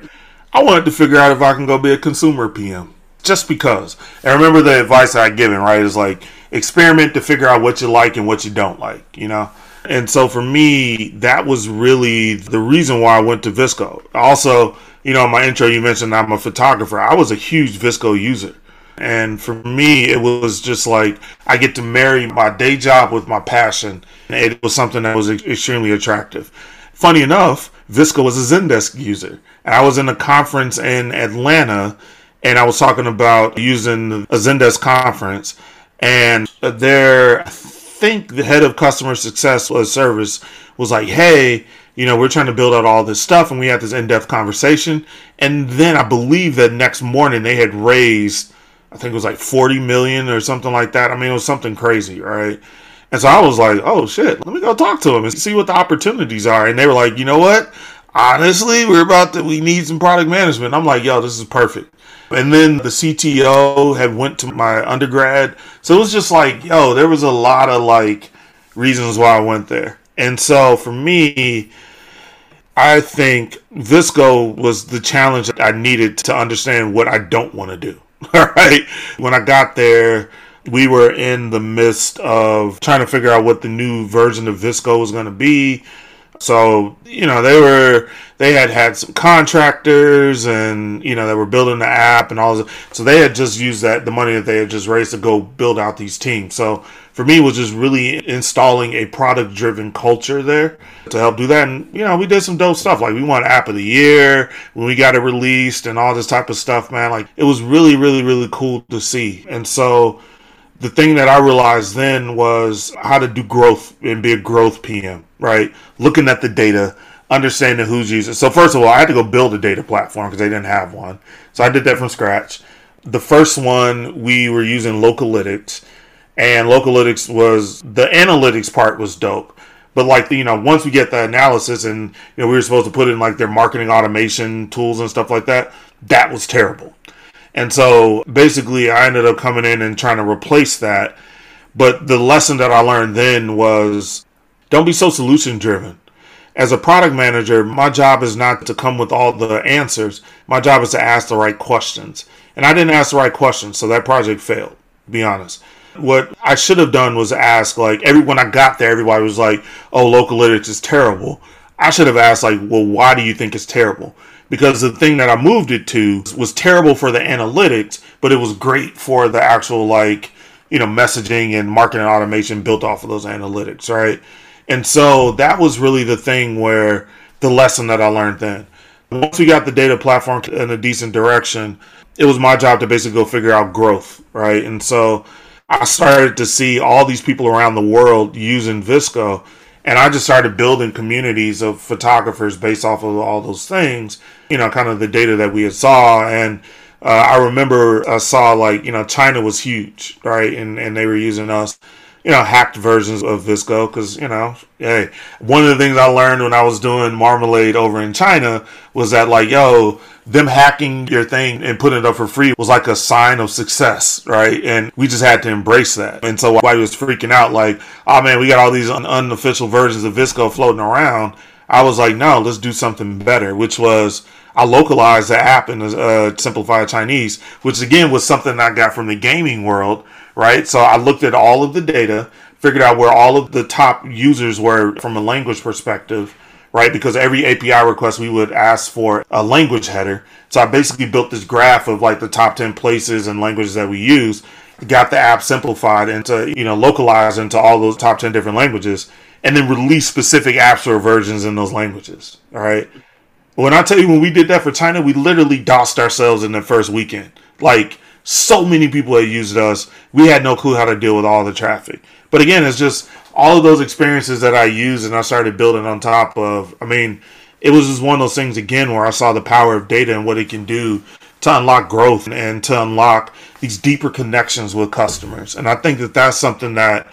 I wanted to figure out if I can go be a consumer PM just because. And remember the advice I given, right? Is like experiment to figure out what you like and what you don't like, you know? And so for me, that was really the reason why I went to VSCO. Also, you know, in my intro, you mentioned I'm a photographer. I was a huge VSCO user. And for me, it was just like I get to marry my day job with my passion. It was something that was extremely attractive. Funny enough, VSCO was a Zendesk user. And I was in a conference in Atlanta and I was talking about using a Zendesk conference. And there, I think the head of customer success or service was like, hey, you know, we're trying to build out all this stuff. And we had this in depth conversation. And then I believe that next morning they had raised I think it was like 40 million or something like that. I mean, it was something crazy, right? And so I was like, oh shit, let me go talk to them and see what the opportunities are. And they were like, you know what? honestly, we're about to, we need some product management. I'm like, yo, this is perfect. And then the CTO had went to my undergrad. So it was just like, yo, there was a lot of like reasons why I went there. And so for me, I think VSCO was the challenge that I needed to understand what I don't want to do. All right. When I got there, we were in the midst of trying to figure out what the new version of VSCO was going to be. So, you know, they were, they had had some contractors and, you know, they were building the app and all this. So they had just used that, the money that they had just raised to go build out these teams. So for me, was just really installing a product driven culture there to help do that. And, you know, we did some dope stuff. Like we won app of the year when we got it released and all this type of stuff, man. Like it was really, really, really cool to see. And so, the thing that I realized then was how to do growth and be a growth PM, right? Looking at the data, understanding who's using. So first of all, I had to go build a data platform because they didn't have one. So I did that from scratch. The first one we were using Localytics, and Localytics was the analytics part was dope. But like you know, once we get the analysis and you know we were supposed to put in like their marketing automation tools and stuff like that, that was terrible. And so basically, I ended up coming in and trying to replace that. But the lesson that I learned then was don't be so solution driven. As a product manager, my job is not to come with all the answers. My job is to ask the right questions. And I didn't ask the right questions, so that project failed, be honest. What I should have done was ask, like, every when I got there, everybody was like, oh, local Localytics is terrible. I should have asked, like, well, why do you think it's terrible? because the thing that I moved it to was terrible for the analytics, but it was great for the actual like you know messaging and marketing automation built off of those analytics, right? And so that was really the thing where the lesson that I learned then. Once we got the data platform in a decent direction, it was my job to basically go figure out growth, right? And so I started to see all these people around the world using VSCO and I just started building communities of photographers based off of all those things, you know, kind of the data that we had saw. And uh, I remember I saw like, you know, China was huge, right? And, and they were using us you know, hacked versions of VSCO because, you know, hey, one of the things I learned when I was doing Marmalade over in China was that, like, yo, them hacking your thing and putting it up for free was like a sign of success, right? And we just had to embrace that. And so he was freaking out, like, oh man, we got all these un- unofficial versions of VSCO floating around, I was like, no, let's do something better, which was I localized the app in uh, simplified Chinese, which again was something I got from the gaming world right? So I looked at all of the data, figured out where all of the top users were from a language perspective, right? Because every API request we would ask for a language header. So I basically built this graph of like the top 10 places and languages that we use, got the app simplified into, you know, localized into all those top 10 different languages, and then release specific app store versions in those languages, all right? When I tell you, when we did that for China, we literally DOSed ourselves in the first weekend. Like, so many people had used us. We had no clue how to deal with all the traffic. But again, it's just all of those experiences that I used and I started building on top of. I mean, it was just one of those things again where I saw the power of data and what it can do to unlock growth and to unlock these deeper connections with customers. And I think that that's something that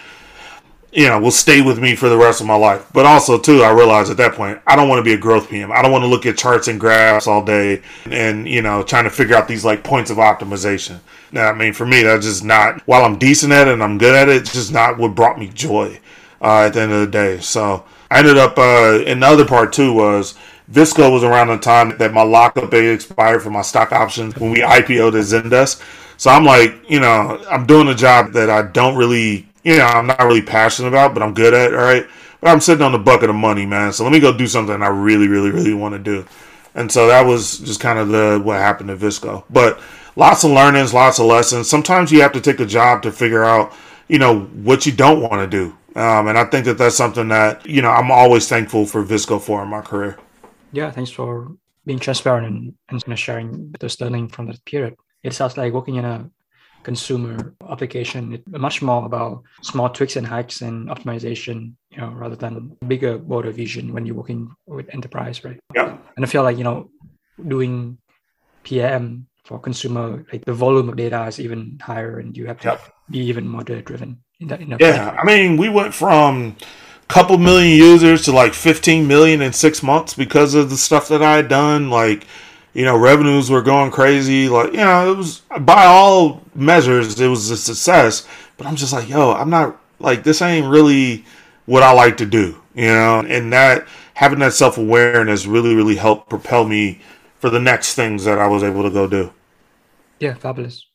you know, will stay with me for the rest of my life. But also, too, I realized at that point, I don't want to be a growth PM. I don't want to look at charts and graphs all day and, you know, trying to figure out these like points of optimization. Now, I mean, for me, that's just not, while I'm decent at it and I'm good at it, it's just not what brought me joy uh, at the end of the day. So I ended up, uh, the other part, too, was VSCO was around the time that my lockup date expired for my stock options when we IPO'd at Zendesk. So I'm like, you know, I'm doing a job that I don't really you know, I'm not really passionate about, but I'm good at, all right? But I'm sitting on the bucket of money, man. So let me go do something I really, really, really want to do. And so that was just kind of the what happened to VSCO. But lots of learnings, lots of lessons. Sometimes you have to take a job to figure out, you know, what you don't want to do. Um, and I think that that's something that, you know, I'm always thankful for VSCO for in my career. Yeah, thanks for being transparent and, and sharing the learning from that period. It sounds like working in a consumer application. It's much more about small tweaks and hacks and optimization, you know, rather than a bigger broader vision when you're working with enterprise, right? Yeah. And I feel like, you know, doing PM for consumer, like the volume of data is even higher and you have to yep. be even more data driven in that. In that yeah. I mean, we went from couple million users to like 15 million in six months because of the stuff that I had done. Like, you know, revenues were going crazy. Like, you know, it was by all measures, it was a success. But I'm just like, yo, I'm not like this ain't really what I like to do, you know, and that having that self awareness really, really helped propel me for the next things that I was able to go do. Yeah, fabulous.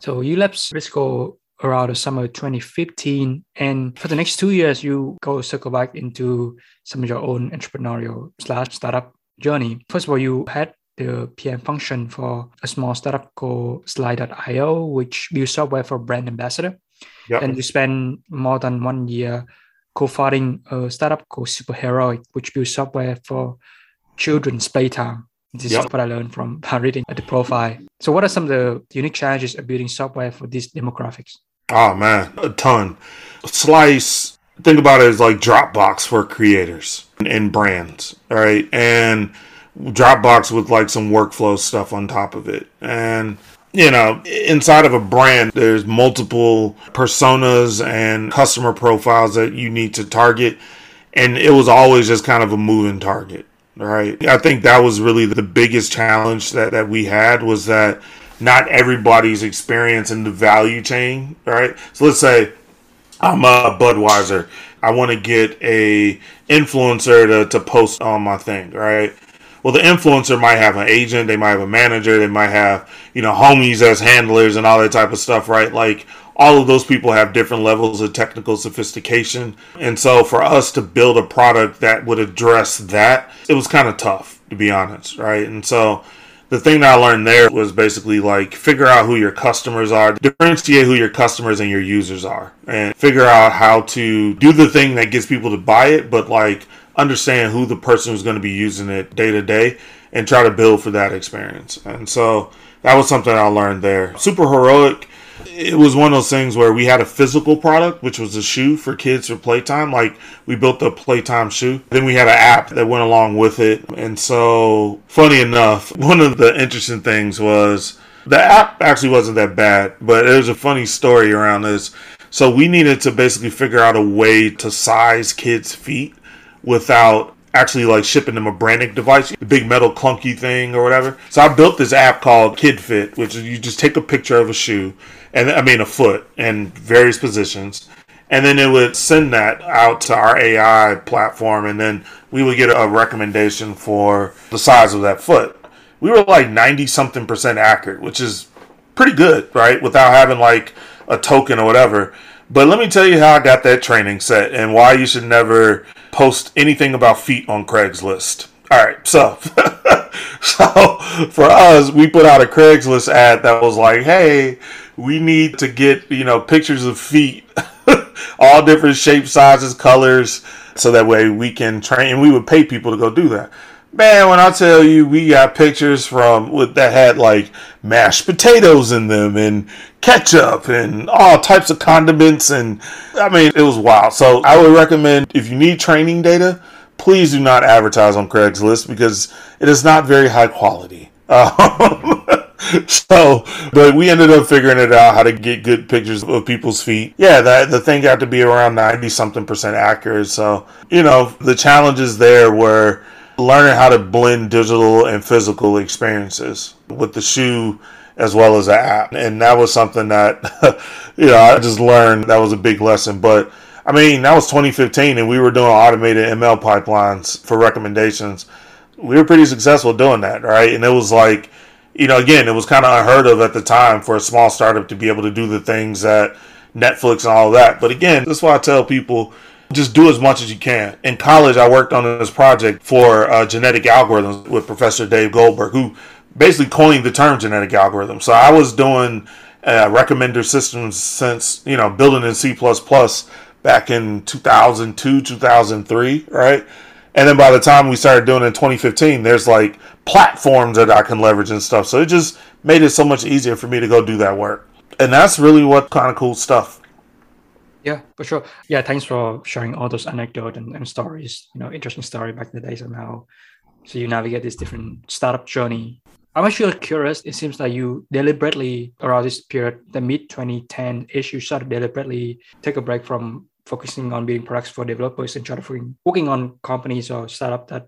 So you left VSCO around the summer 2015, and for the next two years, you go circle back into some of your own entrepreneurial slash startup journey. First of all, you had the PM function for a small startup called Slyce.io, which builds software for brand ambassador. Yep. And you spent more than one year co-founding a startup called Superheroic, which builds software for children's playtime. This yep. is what I learned from reading the profile. So, what are some of the unique challenges of building software for these demographics? Oh man, a ton. Slyce, think about it as like Dropbox for creators and brands, all right? And Dropbox with like some workflow stuff on top of it. And you know, inside of a brand, there's multiple personas and customer profiles that you need to target. And it was always just kind of a moving target, right? I think that was really the biggest challenge that, that we had was that not everybody's experience in the value chain, right? So let's say I'm a Budweiser. I want to get a influencer to, to post on my thing, right? Well, the influencer might have an agent, they might have a manager, they might have, you know, homies as handlers and all that type of stuff, right? Like all of those people have different levels of technical sophistication. And so for us to build a product that would address that, it was kind of tough, to be honest, right? And so the thing that I learned there was basically like figure out who your customers are, differentiate who your customers and your users are, and figure out how to do the thing that gets people to buy it, but like understand who the person who's going to be using it day to day and try to build for that experience. And so that was something I learned there. Super heroic. it was one of those things where we had a physical product, which was a shoe for kids for playtime. Like we built the playtime shoe. Then we had an app that went along with it. And so, funny enough, one of the interesting things was the app actually wasn't that bad, but there's a funny story around this. So we needed to basically figure out a way to size kids' feet without actually like shipping them a Brannock device, the big metal clunky thing or whatever. So I built this app called KidFit, which is you just take a picture of a shoe and I mean a foot and various positions. And then it would send that out to our AI platform, and then we would get a recommendation for the size of that foot. We were like 90 something percent accurate, which is pretty good, right? Without having like a token or whatever. But let me tell you how I got that training set and why you should never post anything about feet on Craigslist. All right, so so for us, we put out a Craigslist ad that was like, "Hey, we need to get you know pictures of feet, all different shapes, sizes, colors, so that way we can train." And we would pay people to go do that. Man, when I tell you we got pictures from with that had like mashed potatoes in them and ketchup and all types of condiments and I mean it was wild. So I would recommend if you need training data, please do not advertise on Craigslist because it is not very high quality. Um, so, but we ended up figuring it out how to get good pictures of people's feet. Yeah, that the thing got to be around ninety something percent accurate. So, you know, the challenges there were learning how to blend digital and physical experiences with the shoe as well as the app. And that was something that, you know, I just learned that was a big lesson. But I mean, that was 2015 and we were doing automated ML pipelines for recommendations. We were pretty successful doing that, right? And it was like, you know, again, it was kind of unheard of at the time for a small startup to be able to do the things that Netflix and all that. But again, that's why I tell people just do as much as you can. In college, I worked on this project for uh, genetic algorithms with Professor Dave Goldberg, who basically coined the term genetic algorithm. So I was doing uh, recommender systems since, you know, building in C back in 2002, 2003, right? And then by the time we started doing it in 2015, there's like platforms that I can leverage and stuff. So it just made it so much easier for me to go do that work. And that's really what kind of cool stuff. Yeah, for sure. Yeah, thanks for sharing all those anecdotes and, and stories. You know, interesting story back in the days and how so you navigate this different startup journey. I'm actually curious. It seems like you deliberately around this period, the mid 2010 ish, you started deliberately take a break from focusing on building products for developers and try to working on companies or startup that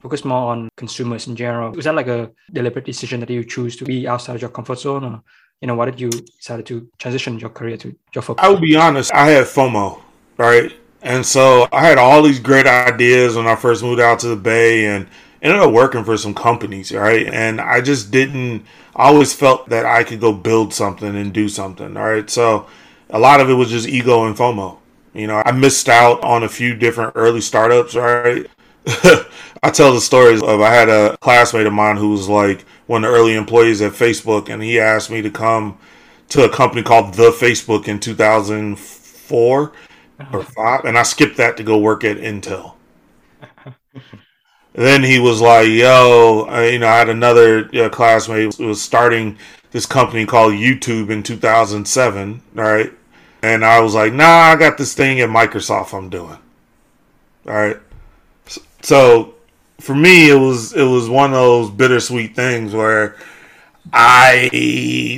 focus more on consumers in general. Was that like a deliberate decision that you choose to be outside of your comfort zone or you know, why did you decide to transition your career to your focus? I will be honest, I had FOMO, right? And so I had all these great ideas when I first moved out to the Bay and ended up working for some companies, right? And I just didn't, I always felt that I could go build something and do something, all right? So a lot of it was just ego and FOMO. You know, I missed out on a few different early startups, right? I tell the stories of I had a classmate of mine who was like one of the early employees at Facebook, and he asked me to come to a company called The Facebook in 2004 or uh-huh. five, and I skipped that to go work at Intel. then he was like, "Yo, I, you know, I had another you know, classmate who was starting this company called YouTube in 2007, right?" And I was like, "Nah, I got this thing at Microsoft I'm doing." All right. So for me, it was it was one of those bittersweet things where I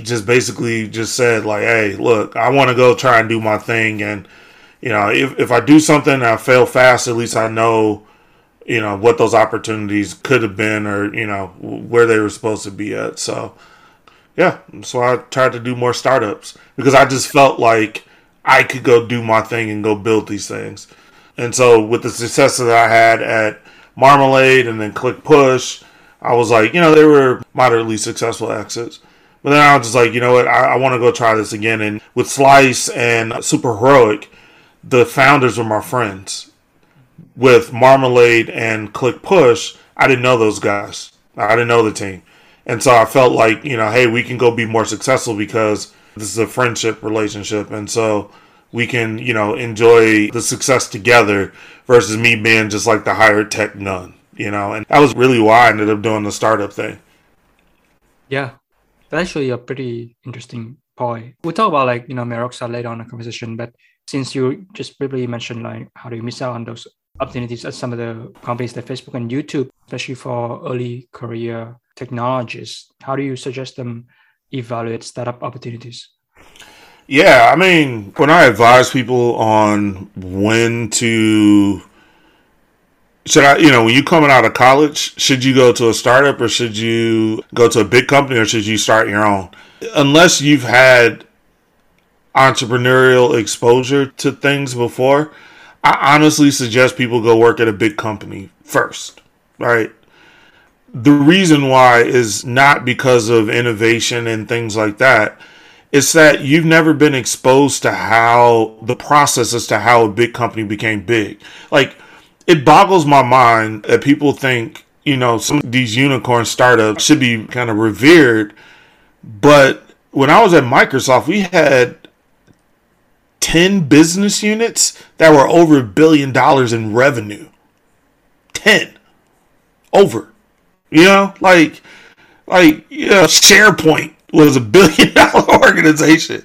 just basically just said like, "Hey, look, I want to go try and do my thing, and you know, if if I do something and I fail fast, at least I know." You know what those opportunities could have been, or you know where they were supposed to be at. So, yeah, so I tried to do more startups because I just felt like I could go do my thing and go build these things. And so, with the success that I had at Marmalade and then Klick Push. I was like, you know, they were moderately successful exits. But then I was just like, you know what, I, I want to go try this again. And with Slyce and Super Heroic, the founders were my friends. With Marmalade and Klick Push, I didn't know those guys. I didn't know the team. And so I felt like, you know, hey, we can go be more successful because this is a friendship relationship. And so we can, you know, enjoy the success together versus me being just like the higher tech nun, you know. And that was really why I ended up doing the startup thing. Yeah, that's actually a pretty interesting point. We'll talk about like, you know, Meroxa later on in the conversation, but since you just briefly mentioned like how do you miss out on those opportunities at some of the companies like Facebook and YouTube, especially for early career technologists, how do you suggest them evaluate startup opportunities? Yeah, I mean, when I advise people on when to should I, you know, when you're coming out of college, should you go to a startup or should you go to a big company or should you start your own? Unless you've had entrepreneurial exposure to things before, I honestly suggest people go work at a big company first, right? The reason why is not because of innovation and things like that it's that you've never been exposed to how the process as to how a big company became big. Like, it boggles my mind that people think, you know, some of these unicorn startups should be kind of revered. But when I was at Microsoft, we had 10 business units that were over a billion dollars in revenue. 10. Over. You know, like, like, know, SharePoint was a billion dollar organization.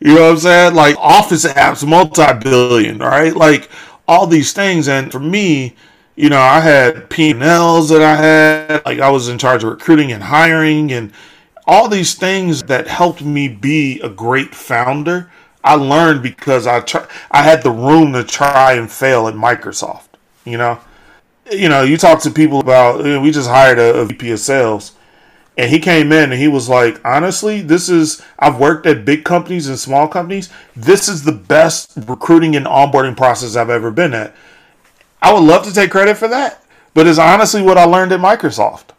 You know what I'm saying? Like Office apps, multi billion, right? Like all these things. And for me, you know, I had P&Ls that I had, like I was in charge of recruiting and hiring and all these things that helped me be a great founder. I learned because I try, I had the room to try and fail at Microsoft. You know, you know, you talk to people about we just hired a, a VP of sales and he came in and he was like, honestly, this is, I've worked at big companies and small companies. This is the best recruiting and onboarding process I've ever been at. I would love to take credit for that, but it's honestly what I learned at Microsoft.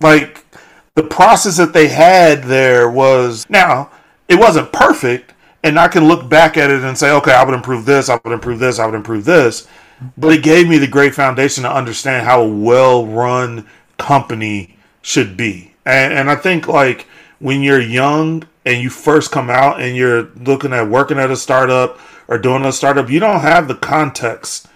Like, the process that they had there was, now, it wasn't perfect, and I can look back at it and say, okay, I would improve this, I would improve this, I would improve this. But it gave me the great foundation to understand how a well run company should be. And, and I think like when you're young and you first come out and you're looking at working at a startup or doing a startup, you don't have the context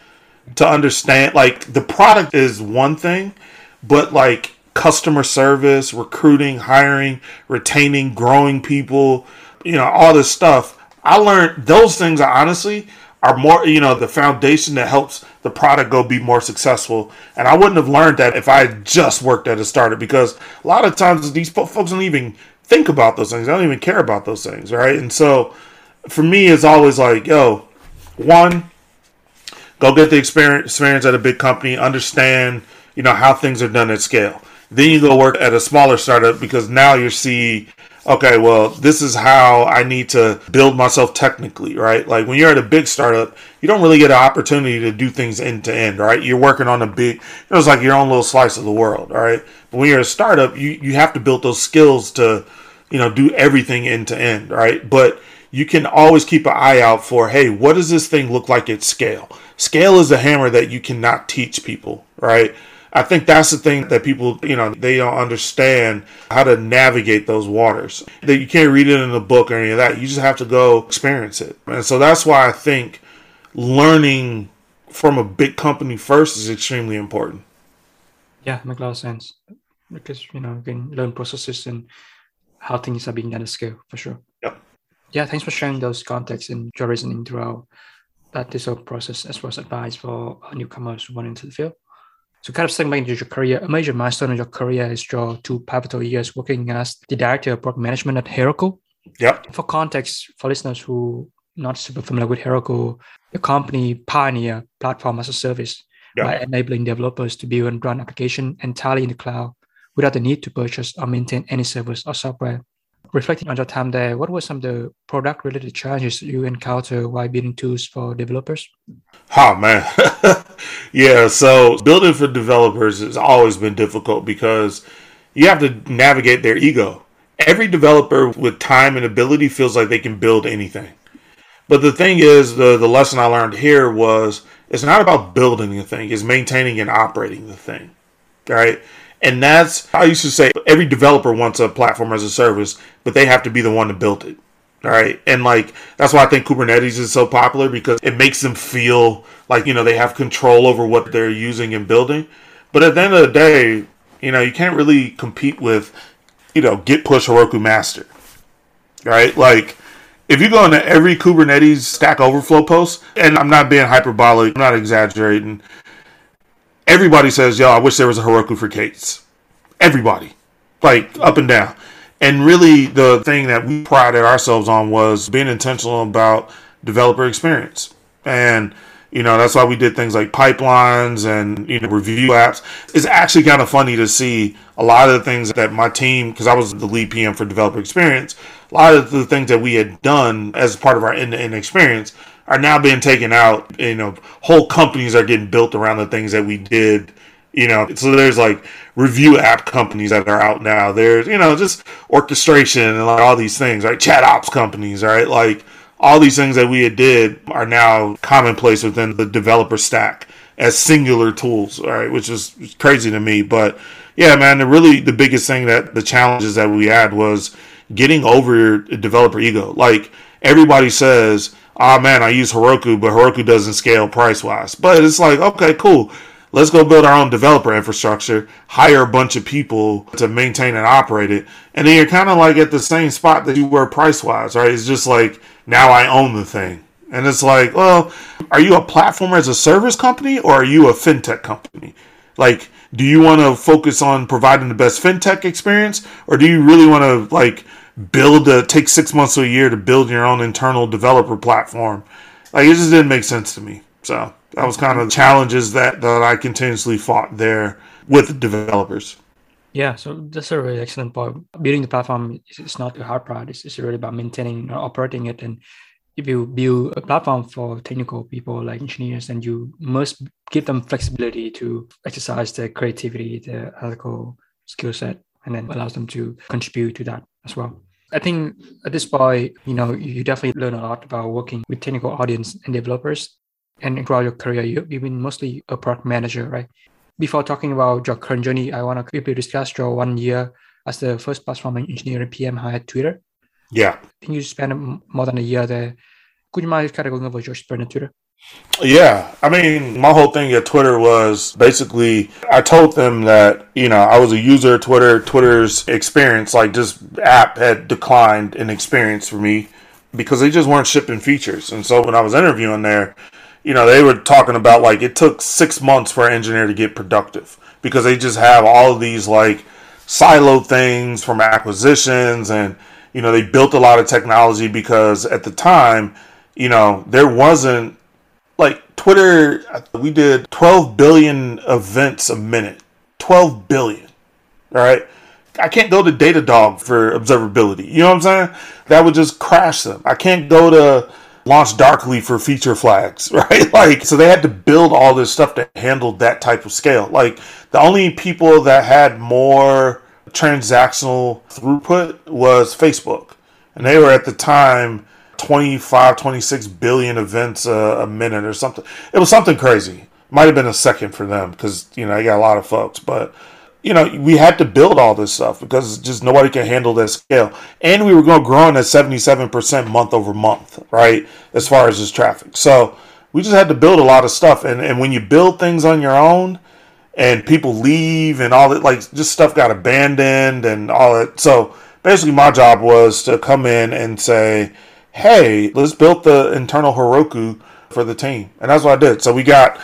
to understand. Like the product is one thing, but like customer service, recruiting, hiring, retaining, growing people, you know, all this stuff. I learned those things honestly are more, you know, the foundation that helps the product go be more successful. And I wouldn't have learned that if I just worked at a startup because a lot of times these folks don't even think about those things. They don't even care about those things, right? And so for me, it's always like, yo, one, go get the experience, experience at a big company, understand, you know, how things are done at scale. Then you go work at a smaller startup because now you see, okay, well, this is how I need to build myself technically, right? Like when you're at a big startup, you don't really get an opportunity to do things end to end, right? You're working on a big, it was like your own little slice of the world, all right? But when you're a startup, you, you have to build those skills to, you know, do everything end to end, right? But you can always keep an eye out for, hey, what does this thing look like at scale? Scale is a hammer that you cannot teach people, right? I think that's the thing that people, you know, they don't understand how to navigate those waters. That you can't read it in a book or any of that. You just have to go experience it. And so that's why I think learning from a big company first is extremely important. Yeah, makes a lot of sense. Because, you know, you can learn processes and how things are being done at scale for sure. Yep. Yeah, thanks for sharing those contexts and your reasoning throughout that this whole process as well as advice for newcomers who want into the field. So kind of segmenting your career, a major milestone in your career is your two pivotal years working as the director of product management at Heroku. Yep. For context, for listeners who not super familiar with Heroku, the company pioneer platform as a service yep. by enabling developers to build and run application entirely in the cloud without the need to purchase or maintain any servers or software. Reflecting on your time there, what were some of the product related challenges you encounter while building tools for developers? Oh man. yeah, so building for developers has always been difficult because you have to navigate their ego. Every developer with time and ability feels like they can build anything. But the thing is, the, the lesson I learned here was it's not about building the thing, it's maintaining and operating the thing. Right? And that's I used to say every developer wants a platform as a service, but they have to be the one to build it. All right. And like that's why I think Kubernetes is so popular because it makes them feel like, you know, they have control over what they're using and building. But at the end of the day, you know, you can't really compete with, you know, git push Heroku master. Right? Like if you go into every Kubernetes Stack Overflow post, and I'm not being hyperbolic, I'm not exaggerating, everybody says, "Yo, I wish there was a Heroku for K8s." Everybody, like up and down. And really, the thing that we prided ourselves on was being intentional about developer experience. And you know that's why we did things like pipelines and you know review apps. It's actually kind of funny to see a lot of the things that my team, because I was the lead PM for developer experience, a lot of the things that we had done as part of our end-to-end experience are now being taken out. You know, whole companies are getting built around the things that we did. You know, so there's like review app companies that are out now. There's you know just orchestration and like all these things, right? Chat ops companies, right? Like all these things that we had did are now commonplace within the developer stack as singular tools, right? Which is crazy to me, but yeah, man, the really the biggest thing that the challenges that we had was getting over your developer ego. Like everybody says, oh man, I use Heroku, but Heroku doesn't scale price wise. But it's like, okay, cool. Let's go build our own developer infrastructure, hire a bunch of people to maintain and operate it. And then you're kind of like at the same spot that you were price wise, right? It's just like now I own the thing. And it's like, well, are you a platform as a service company or are you a fintech company? Like, do you want to focus on providing the best fintech experience or do you really want to like build a take six months to a year to build your own internal developer platform. Like it just didn't make sense to me. So that was kind of the challenges that, that I continuously fought there with developers. Yeah, so that's a really excellent point. Building the platform is not a hard part. It's, it's really about maintaining and operating it. And if you build a platform for technical people like engineers, then you must give them flexibility to exercise their creativity, their ethical skill set, and then allows them to contribute to that as well. I think at this point, you know, you definitely learn a lot about working with technical audience and developers. And throughout your career, you, you've been mostly a product manager, right? Before talking about your current journey, I want to quickly discuss your one year as the first platform engineering PM hire at Twitter. Yeah. I think you spent more than a year there. Could you mind kind of going over your experience at Twitter? Yeah, I mean, my whole thing at Twitter was basically I told them that you know I was a user of Twitter. Twitter's experience, like this app, had declined in experience for me because they just weren't shipping features. And so when I was interviewing there, you know, they were talking about like it took six months for an engineer to get productive because they just have all of these like silo things from acquisitions and You know, they built a lot of technology because at the time, you know, there wasn't like Twitter, we did 12 billion events a minute. 12 billion. All right. I can't go to Datadog for observability. You know what I'm saying? That would just crash them. I can't go to Launch Darkly for feature flags, right? Like, so they had to build all this stuff to handle that type of scale. Like, the only people that had more transactional throughput was Facebook. And they were at the time 25, 26 billion events a, a minute or something. It was something crazy. Might have been a second for them because, you know, I got a lot of folks. But, you know, we had to build all this stuff because just nobody can handle that scale. And we were going growing at 77% month over month, right? As far as this traffic. So we just had to build a lot of stuff. And, and when you build things on your own, and people leave and all that like just stuff got abandoned and all that so basically my job was to come in and say hey let's build the internal heroku for the team. And that's what i did. So we got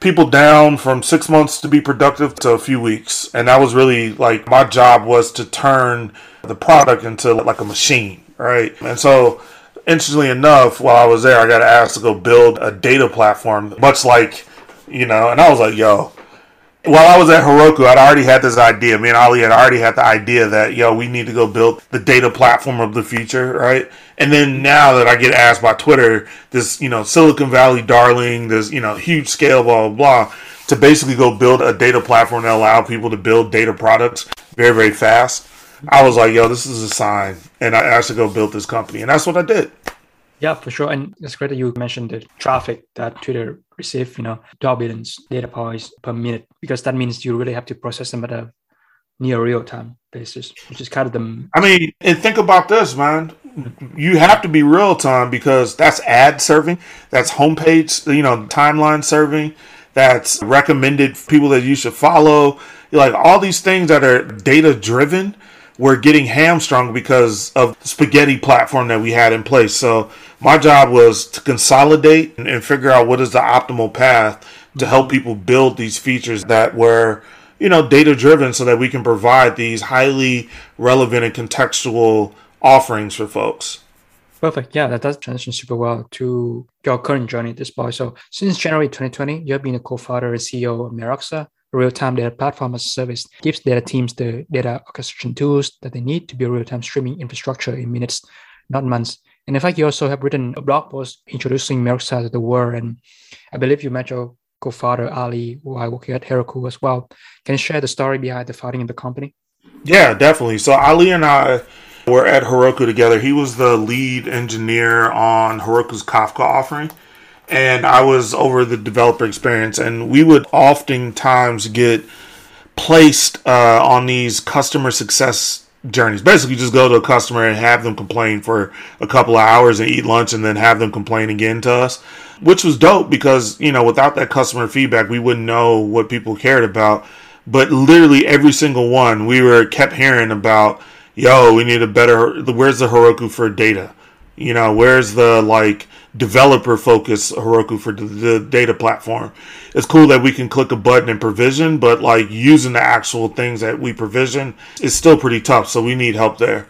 people down from six months to be productive to a few weeks. And that was really like my job was to turn the product into like a machine right? And so interestingly enough while i was there i got asked to go build a data platform much like you know and i was like yo. While I was at Heroku, I'd already had this idea. Me and Ali had already had the idea that, yo, we need to go build the data platform of the future, right? And then now that I get asked by Twitter, this, you know, Silicon Valley darling, this, you know, huge scale, blah, blah, blah, to basically go build a data platform that allow people to build data products very, very fast. I was like, yo, this is a sign. And I, I should go build this company. And that's what I did. Yeah, for sure. And it's great that you mentioned the traffic that Twitter receive, you know, 12 billion data points per minute, because that means you really have to process them at a near real time basis, which is kind of the. I mean, and think about this, man. You have to be real time because that's ad serving, that's homepage, you know, timeline serving, that's recommended people that you should follow. Like all these things that are data driven we're getting hamstrung because of the spaghetti platform that we had in place. So my job was to consolidate and, figure out what is the optimal path to help people build these features that were you know data driven so that we can provide these highly relevant and contextual offerings for folks perfect yeah that does transition super well to your current journey at this point so since january 2020 you have been a co-founder and ceo of meroxa a real-time data platform as a service gives data teams the data orchestration tools that they need to build real-time streaming infrastructure in minutes not months and in fact, you also have written a blog post introducing Meroxa to the world. And I believe you met your co-founder Ali while working at Heroku as well. Can you share the story behind the founding of the company? Yeah, definitely. So Ali and I were at Heroku together. He was the lead engineer on Heroku's Kafka offering. And I was over the developer experience, and we would oftentimes get placed uh, on these customer success journeys. Basically, just go to a customer and have them complain for a couple of hours and eat lunch and then have them complain again to us, which was dope because, you know, without that customer feedback, we wouldn't know what people cared about. But literally every single one, we were kept hearing about, yo, we need a better, where's the Heroku for data? You know, where's the like developer focus Heroku for the data platform? It's cool that we can click a button and provision, but like using the actual things that we provision is still pretty tough. So we need help there.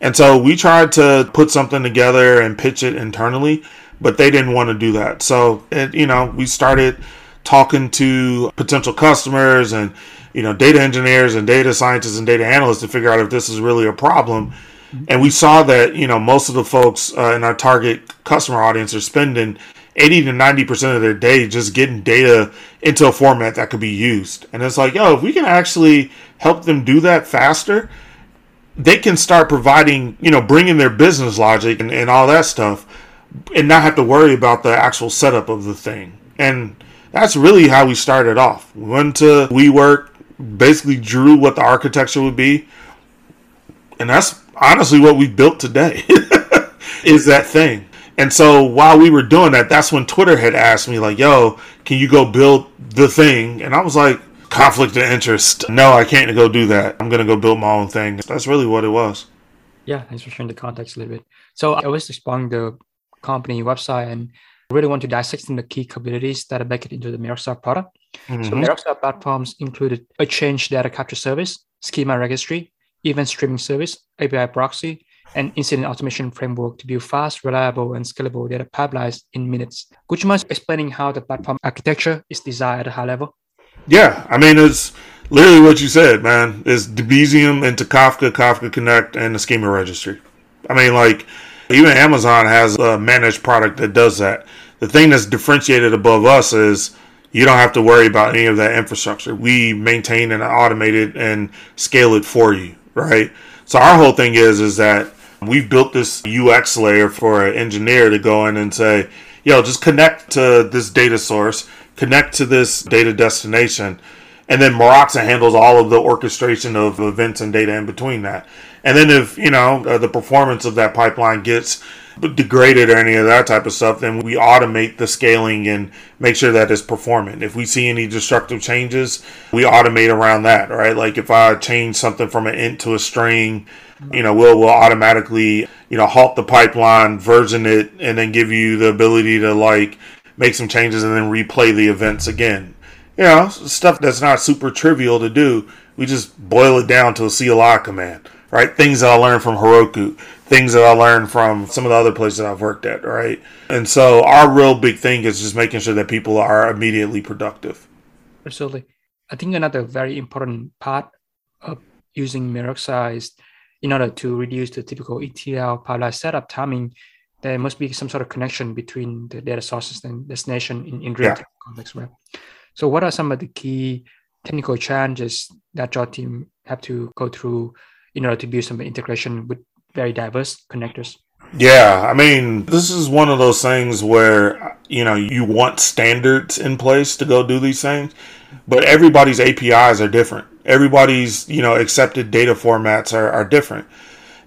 And so we tried to put something together and pitch it internally, but they didn't want to do that. So, it, you know, we started talking to potential customers and, you know, data engineers and data scientists and data analysts to figure out if this is really a problem. And we saw that you know most of the folks uh, in our target customer audience are spending 80 to 90 percent of their day just getting data into a format that could be used. And it's like yo if we can actually help them do that faster they can start providing you know bringing their business logic and, and all that stuff and not have to worry about the actual setup of the thing. And that's really how we started off. We went to WeWork basically drew what the architecture would be and that's honestly what we built today is that thing. And so while we were doing that, that's when Twitter had asked me, like, yo, can you go build the thing? And I was like, conflict of interest. No, I can't go do that. I'm going to go build my own thing. That's really what it was. Yeah, thanks for sharing the context a little bit. So I was exploring the company website and really want to dissect the key capabilities that are baked into the Meroxa product. Mm-hmm. So Meroxa platforms included a change data capture service, schema registry, event streaming service, API proxy, and incident automation framework to build fast, reliable, and scalable data pipelines in minutes. Would you mind explaining how the platform architecture is designed at a high level? Yeah, I mean it's literally what you said, man. It's Debezium into Kafka, Kafka Connect, and the schema registry. I mean, like even Amazon has a managed product that does that. The thing that's differentiated above us is you don't have to worry about any of that infrastructure. We maintain and automate it and scale it for you, right? So our whole thing is is that we've built this UX layer for an engineer to go in and say, yo, just connect to this data source, connect to this data destination, and then Meroxa handles all of the orchestration of events and data in between that. And then if you know uh, the performance of that pipeline gets degraded or any of that type of stuff, then we automate the scaling and make sure that it's performant. If we see any destructive changes, we automate around that, right? Like if I change something from an int to a string, you know, we'll we'll automatically, you know, halt the pipeline, version it, and then give you the ability to like make some changes and then replay the events again. You know, stuff that's not super trivial to do. We just boil it down to a CLI command, right? Things that I learned from Heroku, things that I learned from some of the other places that I've worked at, right? And so our real big thing is just making sure that people are immediately productive. Absolutely. I think another very important part of using Meroxa is in order to reduce the typical ETL pipeline setup timing, there must be some sort of connection between the data sources and destination in, in real time yeah. context, right? So, what are some of the key technical challenges that your team have to go through in order to build some integration with very diverse connectors? Yeah, I mean, this is one of those things where you know you want standards in place to go do these things, but everybody's APIs are different. Everybody's you know accepted data formats are, are different.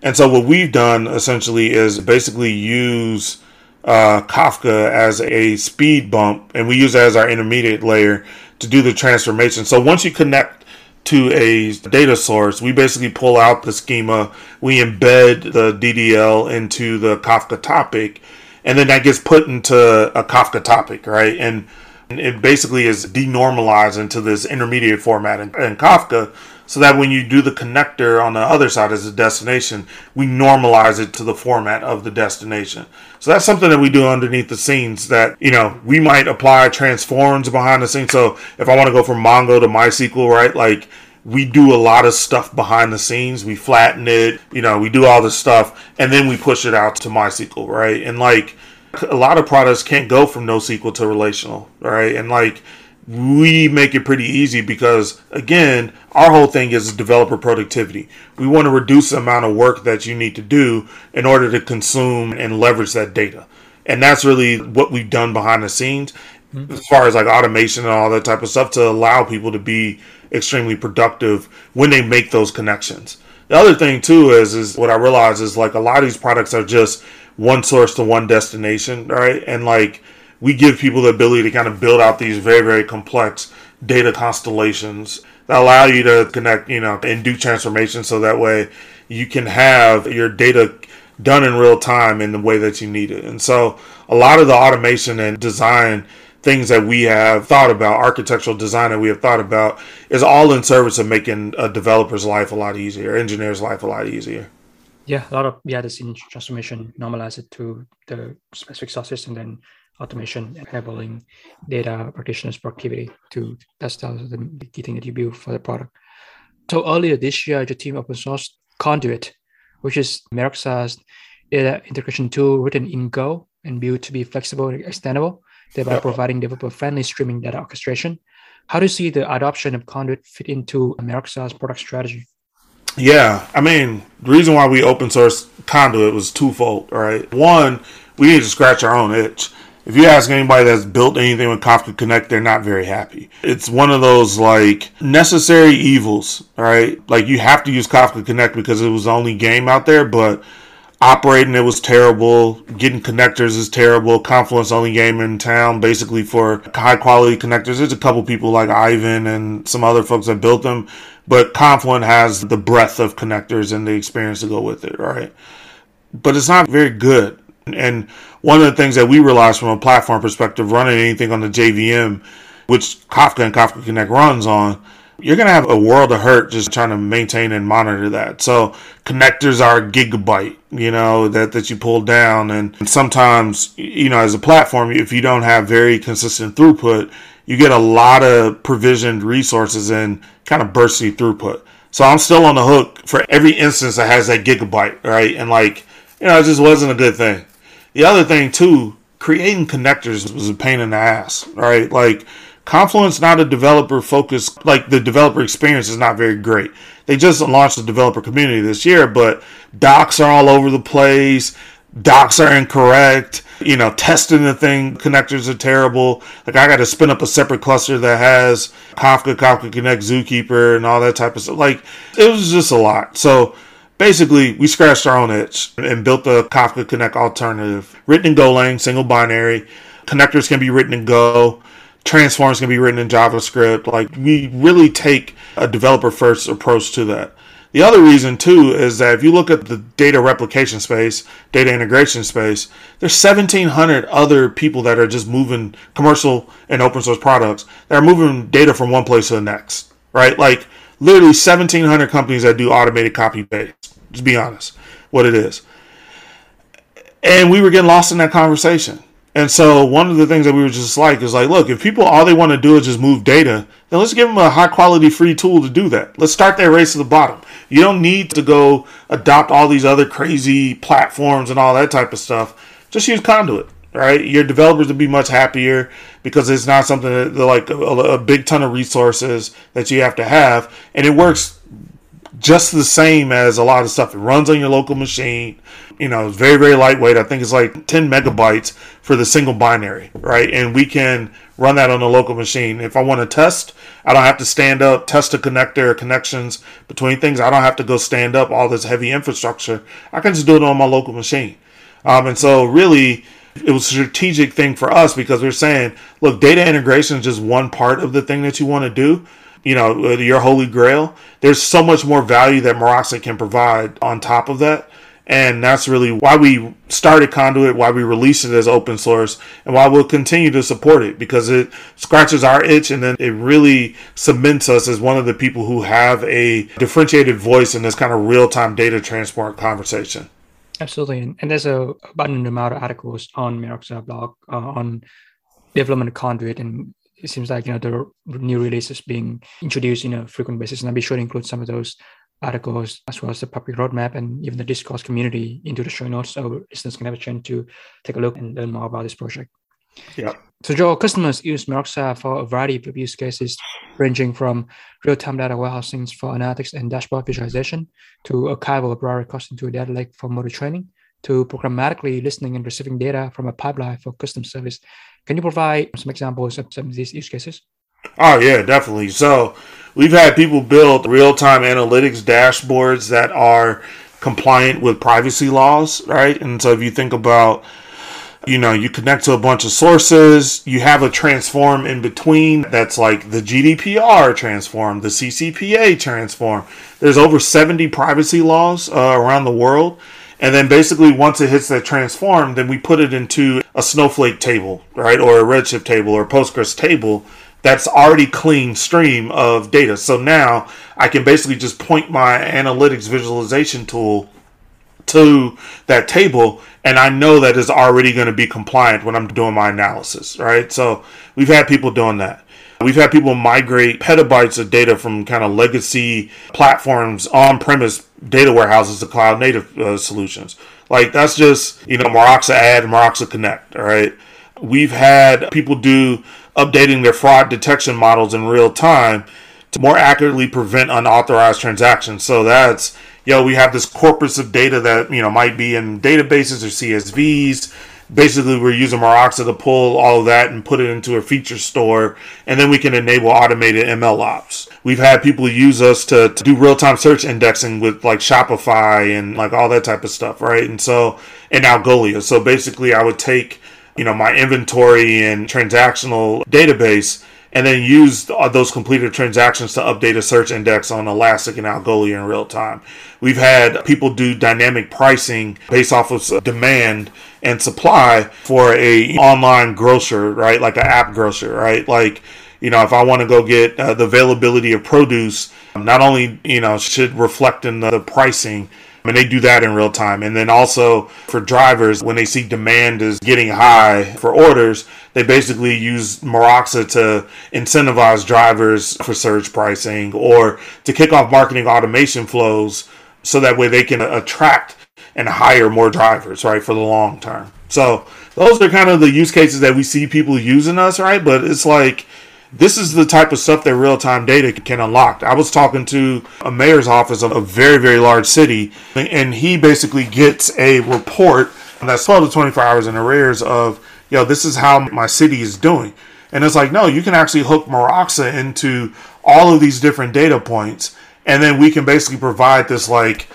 And so what we've done essentially is basically use uh, kafka as a speed bump and we use it as our intermediate layer to do the transformation. So once you connect to a data source we basically pull out the schema we embed the ddl into the kafka topic and then that gets put into a kafka topic right? And it basically is denormalized into this intermediate format in, in, Kafka so that when you do the connector on the other side as a destination, we normalize it to the format of the destination. So that's something that we do underneath the scenes that, you know, we might apply transforms behind the scenes. So if I want to go from Mongo to MySQL, right, like we do a lot of stuff behind the scenes. We flatten it, you know, we do all this stuff and then we push it out to MySQL, right? And like, a lot of products can't go from NoSQL to relational, right? And like we make it pretty easy because again, our whole thing is developer productivity. We want to reduce the amount of work that you need to do in order to consume and leverage that data. And that's really what we've done behind the scenes mm-hmm. as far as like automation and all that type of stuff to allow people to be extremely productive when they make those connections. The other thing too is is what I realize is like a lot of these products are just one source to one destination, right? And like we give people the ability to kind of build out these very, very complex data constellations that allow you to connect, you know, and do transformation so that way you can have your data done in real time in the way that you need it. And so a lot of the automation and design things that we have thought about, architectural design that we have thought about, is all in service of making a developer's life a lot easier, engineer's life a lot easier yeah, a lot of yeah, scene transformation normalize it to the specific sources and then automation enabling data practitioners productivity to that's the key thing that you build for the product. So earlier this year, your team open sourced Conduit, which is Meroxa's data integration tool written in Go and built to be flexible and extendable, thereby yeah. providing developer-friendly streaming data orchestration. How do you see the adoption of Conduit fit into Meroxa's product strategy? Yeah, I mean, the reason why we open source Conduit was twofold, right? One, we need to scratch our own itch. If you ask anybody that's built anything with Kafka Connect, they're not very happy. It's one of those like necessary evils, right? Like you have to use Kafka Connect because it was the only game out there, but operating it was terrible. Getting connectors is terrible. Confluent's only game in town basically for high quality connectors. There's a couple people like Aiven and some other folks that built them, but Confluent has the breadth of connectors and the experience to go with it, right? But it's not very good. And one of the things that we realize from a platform perspective, running anything on the JVM, which Kafka and Kafka Connect runs on, you're going to have a world of hurt just trying to maintain and monitor that. So connectors are a gigabyte, you know, that, that you pull down. And sometimes, you know, as a platform, if you don't have very consistent throughput, you get a lot of provisioned resources and kind of bursty throughput. So I'm still on the hook for every instance that has that gigabyte, right? And like, you know, it just wasn't a good thing. The other thing too, creating connectors was a pain in the ass, right? Like Confluent's not a developer focused, like the developer experience is not very great. They just launched the developer community this year, but docs are all over the place. Docs are incorrect. You know, testing the thing, connectors are terrible. Like I got to spin up a separate cluster that has Kafka, Kafka Connect, Zookeeper, and all that type of stuff. Like it was just a lot. So basically, we scratched our own itch and built a Kafka Connect alternative, written in Golang, single binary. Connectors can be written in Go transforms can be written in JavaScript. Like we really take a developer first approach to that. The other reason too is that if you look at the data replication space, data integration space, there's 1700 other people that are just moving commercial and open source products that are moving data from one place to the next, right? Like literally 1700 companies that do automated copy paste. Just be honest, what it is. And we were getting lost in that conversation. And so one of the things that we were just like is like, look, if people all they want to do is just move data, then let's give them a high quality free tool to do that. Let's start that race to the bottom. You don't need to go adopt all these other crazy platforms and all that type of stuff. Just use Conduit, right? Your developers will be much happier because it's not something that like a, a big ton of resources that you have to have, and it works just the same as a lot of stuff. It runs on your local machine. You know, it's very, very lightweight. I think it's like 10 megabytes for the single binary, right? And we can run that on a local machine. If I want to test, I don't have to stand up, test a connector or connections between things. I don't have to go stand up all this heavy infrastructure. I can just do it on my local machine. Um, and so, really, it was a strategic thing for us because we're saying, look, data integration is just one part of the thing that you want to do you know, uh, your holy grail. There's so much more value that Meroxa can provide on top of that. And that's really why we started Conduit, why we released it as open source, and why we'll continue to support it because it scratches our itch and then it really cements us as one of the people who have a differentiated voice in this kind of real time data transport conversation. Absolutely. And there's a abundant amount of articles on Meroxa blog uh, on development conduit and it seems like you know the new releases being introduced in a frequent basis, and I'll be sure to include some of those articles as well as the public roadmap and even the discourse community into the show notes, so listeners can have a chance to take a look and learn more about this project. Yeah. So, Joe, customers use Meroxa for a variety of use cases, ranging from real-time data warehousing for analytics and dashboard visualization, to archival of library costing to a data lake for model training, to programmatically listening and receiving data from a pipeline for custom service can you provide some examples of some of these use cases? Oh, yeah, definitely. So, we've had people build real time analytics dashboards that are compliant with privacy laws, right? And so, if you think about you know, you connect to a bunch of sources, you have a transform in between that's like the GDPR transform, the CCPA transform. There's over 70 privacy laws uh, around the world. And then basically once it hits that transform, then we put it into a Snowflake table, right? Or a Redshift table or Postgres table that's already clean stream of data. So now I can basically just point my analytics visualization tool to that table and I know that it's already going to be compliant when I'm doing my analysis, right? So we've had people doing that. We've had people migrate petabytes of data from kind of legacy platforms on premise data warehouses to cloud native uh, solutions. Like that's just, you know, Meroxa Add, Meroxa Connect, all right? We've had people do updating their fraud detection models in real time to more accurately prevent unauthorized transactions. So that's, yo, know, we have this corpus of data that, you know, might be in databases or CSVs basically we're using Meroxa to pull all of that and put it into a feature store, and then we can enable automated ML ops. We've had people use us to, to do real time search indexing with like Shopify and like all that type of stuff, right? And so, and Algolia. So basically, I would take you know my inventory and transactional database and then use uh, those completed transactions to update a search index on Elastic and Algolia in real time. We've had people do dynamic pricing based off of demand and supply for a online grocer, right? Like an app grocer, right? Like you know, if I want to go get uh, the availability of produce, not only, you know, should reflect in the, the pricing, and they do that in real time. And then also for drivers, when they see demand is getting high for orders, they basically use Meroxa to incentivize drivers for surge pricing or to kick off marketing automation flows so that way they can attract and hire more drivers, right, for the long term. So those are kind of the use cases that we see people using us, right? But it's like this is the type of stuff that real time data can unlock. I was talking to a mayor's office of a very, very large city, and he basically gets a report that's 12 to 24 hours in arrears of, yo, this is how my city is doing. And it's like, no, you can actually hook Meroxa into all of these different data points, and then we can basically provide this like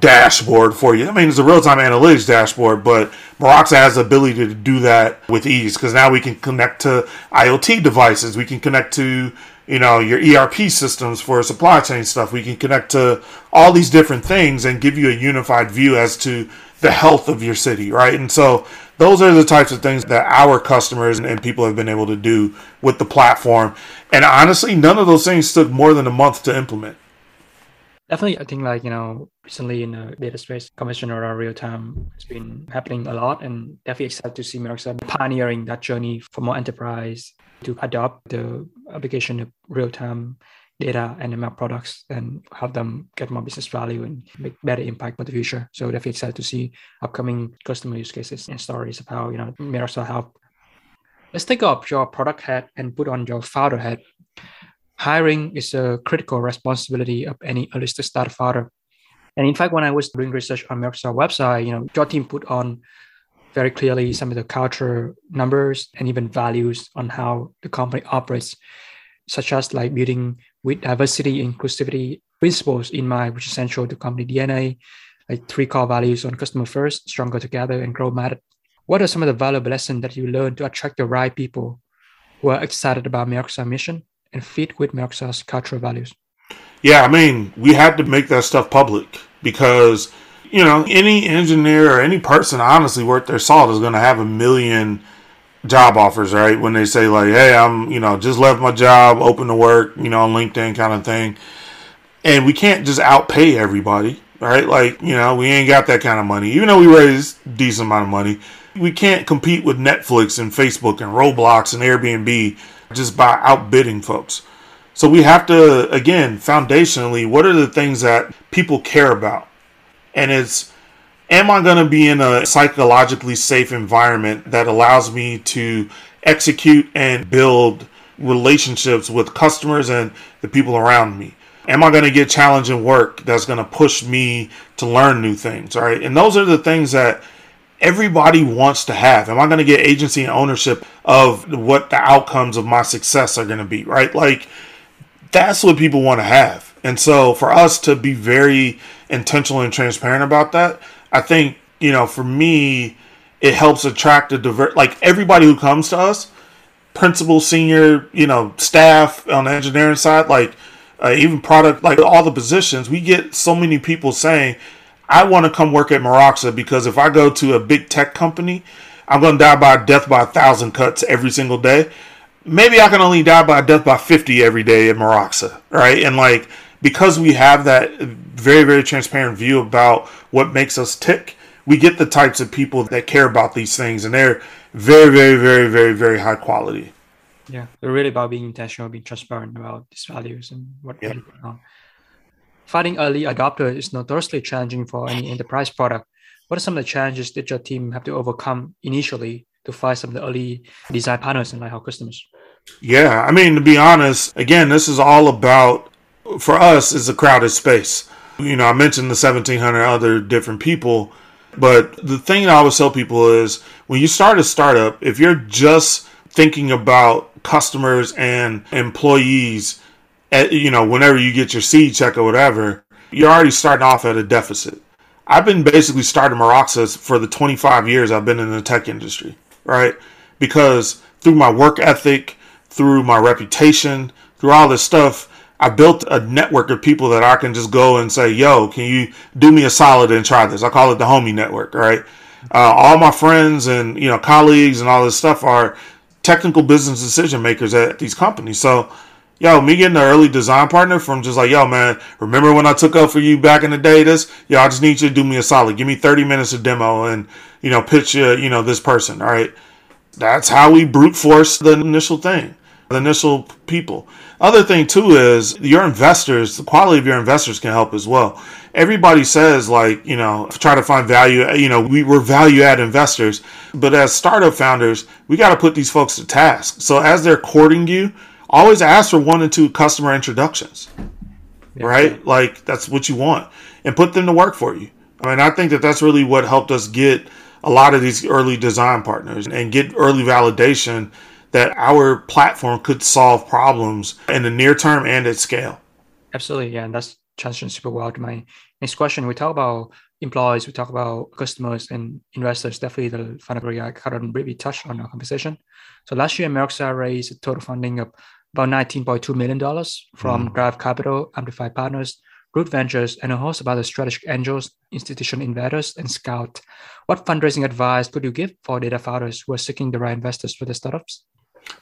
dashboard for you. I mean, it's a real time analytics dashboard, but Meroxa has the ability to do that with ease because now we can connect to IoT devices. We can connect to you know your ERP systems for supply chain stuff. We can connect to all these different things and give you a unified view as to the health of your city, right? And so those are the types of things that our customers and people have been able to do with the platform. And honestly, none of those things took more than a month to implement. Definitely, I think like you know recently in the data space, conversation around real time has been happening a lot, and definitely excited to see Meroxa pioneering that journey for more enterprise to adopt the application of real time data and ML products and have them get more business value and make better impact for the future. So definitely excited to see upcoming customer use cases and stories of how you know Meroxa help. Let's take off your product hat and put on your founder hat hiring is a critical responsibility of any stage startup founder. And in fact, when I was doing research on Microsoft website, you know, your team put on very clearly some of the culture numbers and even values on how the company operates, such as like building with diversity, inclusivity principles in mind, which is essential to company DNA, like three core values on customer first, stronger together, and grow matter. What are some of the valuable lessons that you learned to attract the right people who are excited about Microsoft mission and fit with Meroxa's cultural values? Yeah, I mean, we had to make that stuff public because, you know, any engineer or any person honestly worth their salt is going to have a million job offers, right? When they say, like, hey, I'm, you know, just left my job, open to work, you know, on LinkedIn kind of thing. And we can't just outpay everybody, right? Like, you know, we ain't got that kind of money. Even though we raise decent amount of money, we can't compete with Netflix and Facebook and Roblox and Airbnb just by outbidding folks. So we have to, again, foundationally, what are the things that people care about? And it's, am I going to be in a psychologically safe environment that allows me to execute and build relationships with customers and the people around me? Am I going to get challenging work that's going to push me to learn new things? Right. And those are the things that everybody wants to have. Am I going to get agency and ownership of what the outcomes of my success are going to be, right? Like, that's what people want to have. And so, for us to be very intentional and transparent about that, I think, you know, for me, it helps attract a divert, like everybody who comes to us, principal, senior, you know, staff on the engineering side, like uh, even product, like all the positions, we get so many people saying, I want to come work at Meroxa because if I go to a big tech company, I'm going to die by death by a thousand cuts every single day. Maybe I can only die by death by 50 every day at Meroxa, right? And like, because we have that very, very transparent view about what makes us tick, we get the types of people that care about these things, and they're very, very, very, very, very high quality. Yeah, they're really about being intentional, being transparent about these values and what yeah. Finding early adopter is notoriously challenging for any enterprise product. What are some of the challenges that your team have to overcome initially to find some of the early design partners and our customers? Yeah, I mean to be honest, again, this is all about for us is a crowded space. You know, I mentioned the 1700 other different people, but the thing that I always tell people is when you start a startup, if you're just thinking about customers and employees you know, whenever you get your seed check or whatever, you're already starting off at a deficit. I've been basically starting Meroxa for the 25 years I've been in the tech industry, right? Because through my work ethic, through my reputation, through all this stuff, I built a network of people that I can just go and say, yo, can you do me a solid and try this? I call it the homie network, right? Uh, all my friends and, you know, colleagues and all this stuff are technical business decision makers at these companies. So, yo, me getting an early design partner from just like, yo, man, remember when I took up for you back in the day? This, yo, I just need you to do me a solid. Give me 30 minutes of demo and, you know, pitch you, you know, this person. All right. That's how we brute force the initial thing, the initial people. Other thing too is your investors, the quality of your investors can help as well. Everybody says like, you know, try to find value, uh, you know, we were value add investors, but as startup founders, we got to put these folks to task. So as they're courting you, always ask for one and two customer introductions. Yeah. Right? Like that's what you want and put them to work for you. I mean, I think that that's really what helped us get a lot of these early design partners and get early validation that our platform could solve problems in the near term and at scale. Absolutely, yeah, and that's transition super well to my next question. We talk about employees, we talk about customers and investors. Definitely the final area I couldn't really touched on our conversation. So last year, Meroxa raised a total funding of about $19.2 million from mm. Drive Capital, Amplify Partners, Root Ventures, and a host of other strategic angels, institutional investors, and Scout. What fundraising advice could you give for data founders who are seeking the right investors for their startups?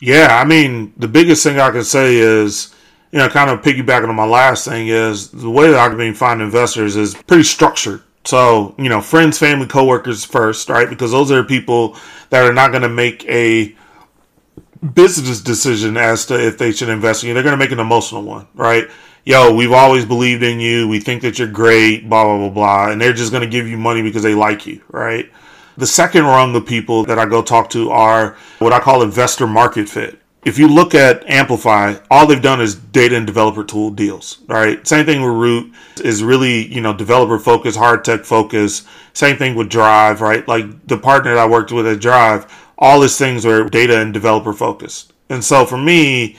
Yeah, I mean, the biggest thing I can say is, you know, kind of piggybacking on my last thing is the way that I've been finding investors is pretty structured. So, you know, friends, family, coworkers first, right? Because those are people that are not going to make a business decision as to if they should invest in you. They're going to make an emotional one, right? Yo, we've always believed in you. We think that you're great, blah, blah, blah, blah. And they're just going to give you money because they like you, right? The second rung of people that I go talk to are what I call investor market fit. If you look at Amplify, all they've done is data and developer tool deals, right? Same thing with Root is really, you know, developer focus, hard tech focus. Same thing with Drive, right? Like the partner that I worked with at Drive, all these things are data and developer focused. And so for me,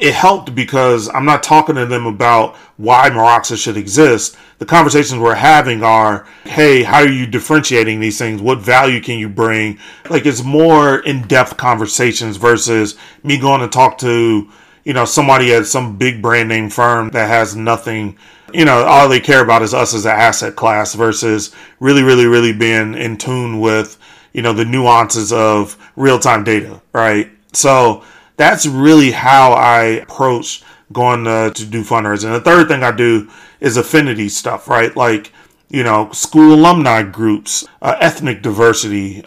it helped because I'm not talking to them about why Meroxa should exist. The conversations we're having are, hey, how are you differentiating these things? What value can you bring? Like it's more in-depth conversations versus me going to talk to, you know, somebody at some big brand name firm that has nothing, you know, all they care about is us as an asset class versus really, really, really being in tune with, you know, the nuances of real-time data, right? So, that's really how I approach going to, to do fundraising. And the third thing I do is affinity stuff, right? Like, you know, school alumni groups, uh, ethnic diversity,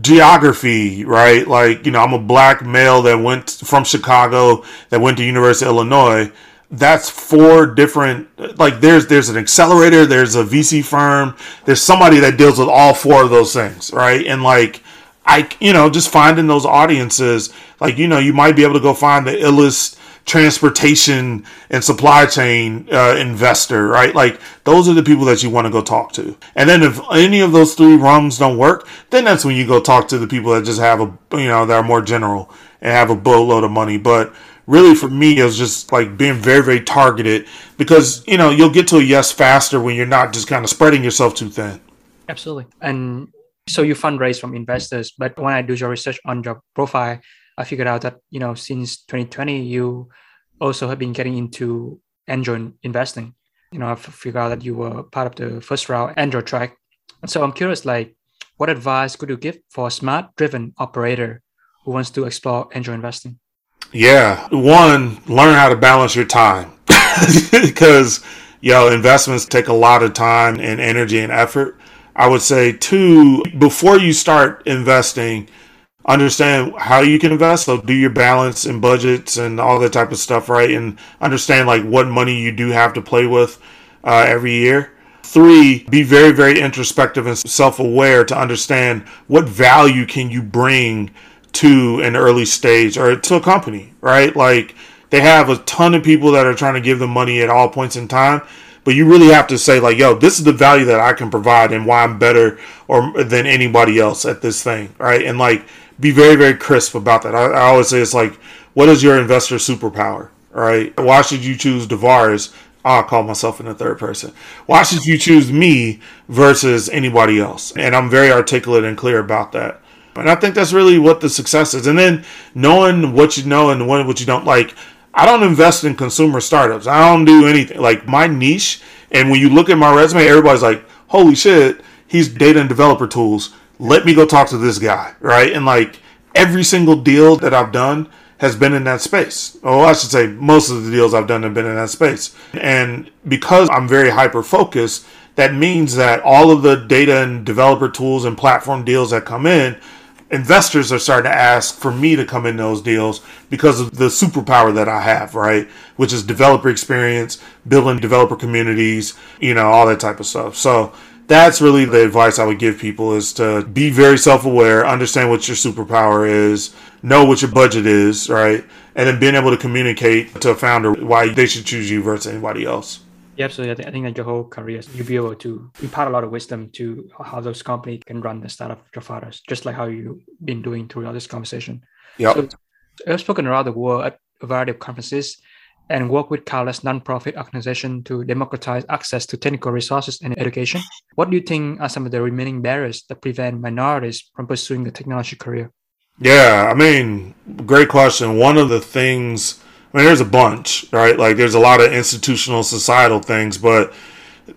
geography, right? Like, you know, I'm a black male that went from Chicago that went to University of Illinois. That's four different like there's there's an accelerator, there's a VC firm, there's somebody that deals with all four of those things, right? And like I, you know, just finding those audiences, like, you know, you might be able to go find the illest transportation and supply chain uh, investor, right? Like, those are the people that you want to go talk to. And then if any of those three rungs don't work, then that's when you go talk to the people that just have a, you know, that are more general and have a boatload of money. But really for me, it was just like being very, very targeted because, you know, you'll get to a yes faster when you're not just kind of spreading yourself too thin. Absolutely. And so you fundraise from investors, but when I do your research on your profile, I figured out that you know since 2020 you also have been getting into angel investing. You know, I've figured out that you were part of the first round angel track. So I'm curious, like, what advice could you give for a smart driven operator who wants to explore angel investing? Yeah, one, learn how to balance your time because yo investments take a lot of time and energy and effort I would say two, before you start investing, understand how you can invest. So do your balance and budgets and all that type of stuff, right? And understand like what money you do have to play with uh, every year. Three, be very, very introspective and self-aware to understand what value can you bring to an early stage or to a company, right? Like they have a ton of people that are trying to give them money at all points in time but you really have to say like, yo, this is the value that I can provide and why I'm better or than anybody else at this thing, right? And like, be very very crisp about that. I, I always say it's like, what is your investor superpower, right? Why should you choose DeVaris? I'll call myself in the third person. Why should you choose me versus anybody else? And I'm very articulate and clear about that. And I think that's really what the success is. And then knowing what you know and what you don't like. I don't invest in consumer startups. I don't do anything like my niche. And when you look at my resume, everybody's like, "Holy shit, he's data and developer tools." Let me go talk to this guy, right? And like, every single deal that I've done has been in that space. Oh, I should say most of the deals I've done have been in that space. And because I'm very hyper focused, that means that all of the data and developer tools and platform deals that come in, investors are starting to ask for me to come in those deals because of the superpower that I have, right? Which is developer experience, building developer communities, you know, all that type of stuff. So that's really the advice I would give people is to be very self-aware, understand what your superpower is, know what your budget is, right? And then being able to communicate to a founder why they should choose you versus anybody else. Yeah, absolutely. I think that your whole career, you'll be able to impart a lot of wisdom to how those companies can run the startup your fathers, just like how you've been doing throughout this conversation. Yeah. So, I've spoken around the world at a variety of conferences and work with countless nonprofit organizations to democratize access to technical resources and education. What do you think are some of the remaining barriers that prevent minorities from pursuing a technology career? Yeah, I mean, great question. One of the things, I mean, there's a bunch, right? Like, there's a lot of institutional, societal things, but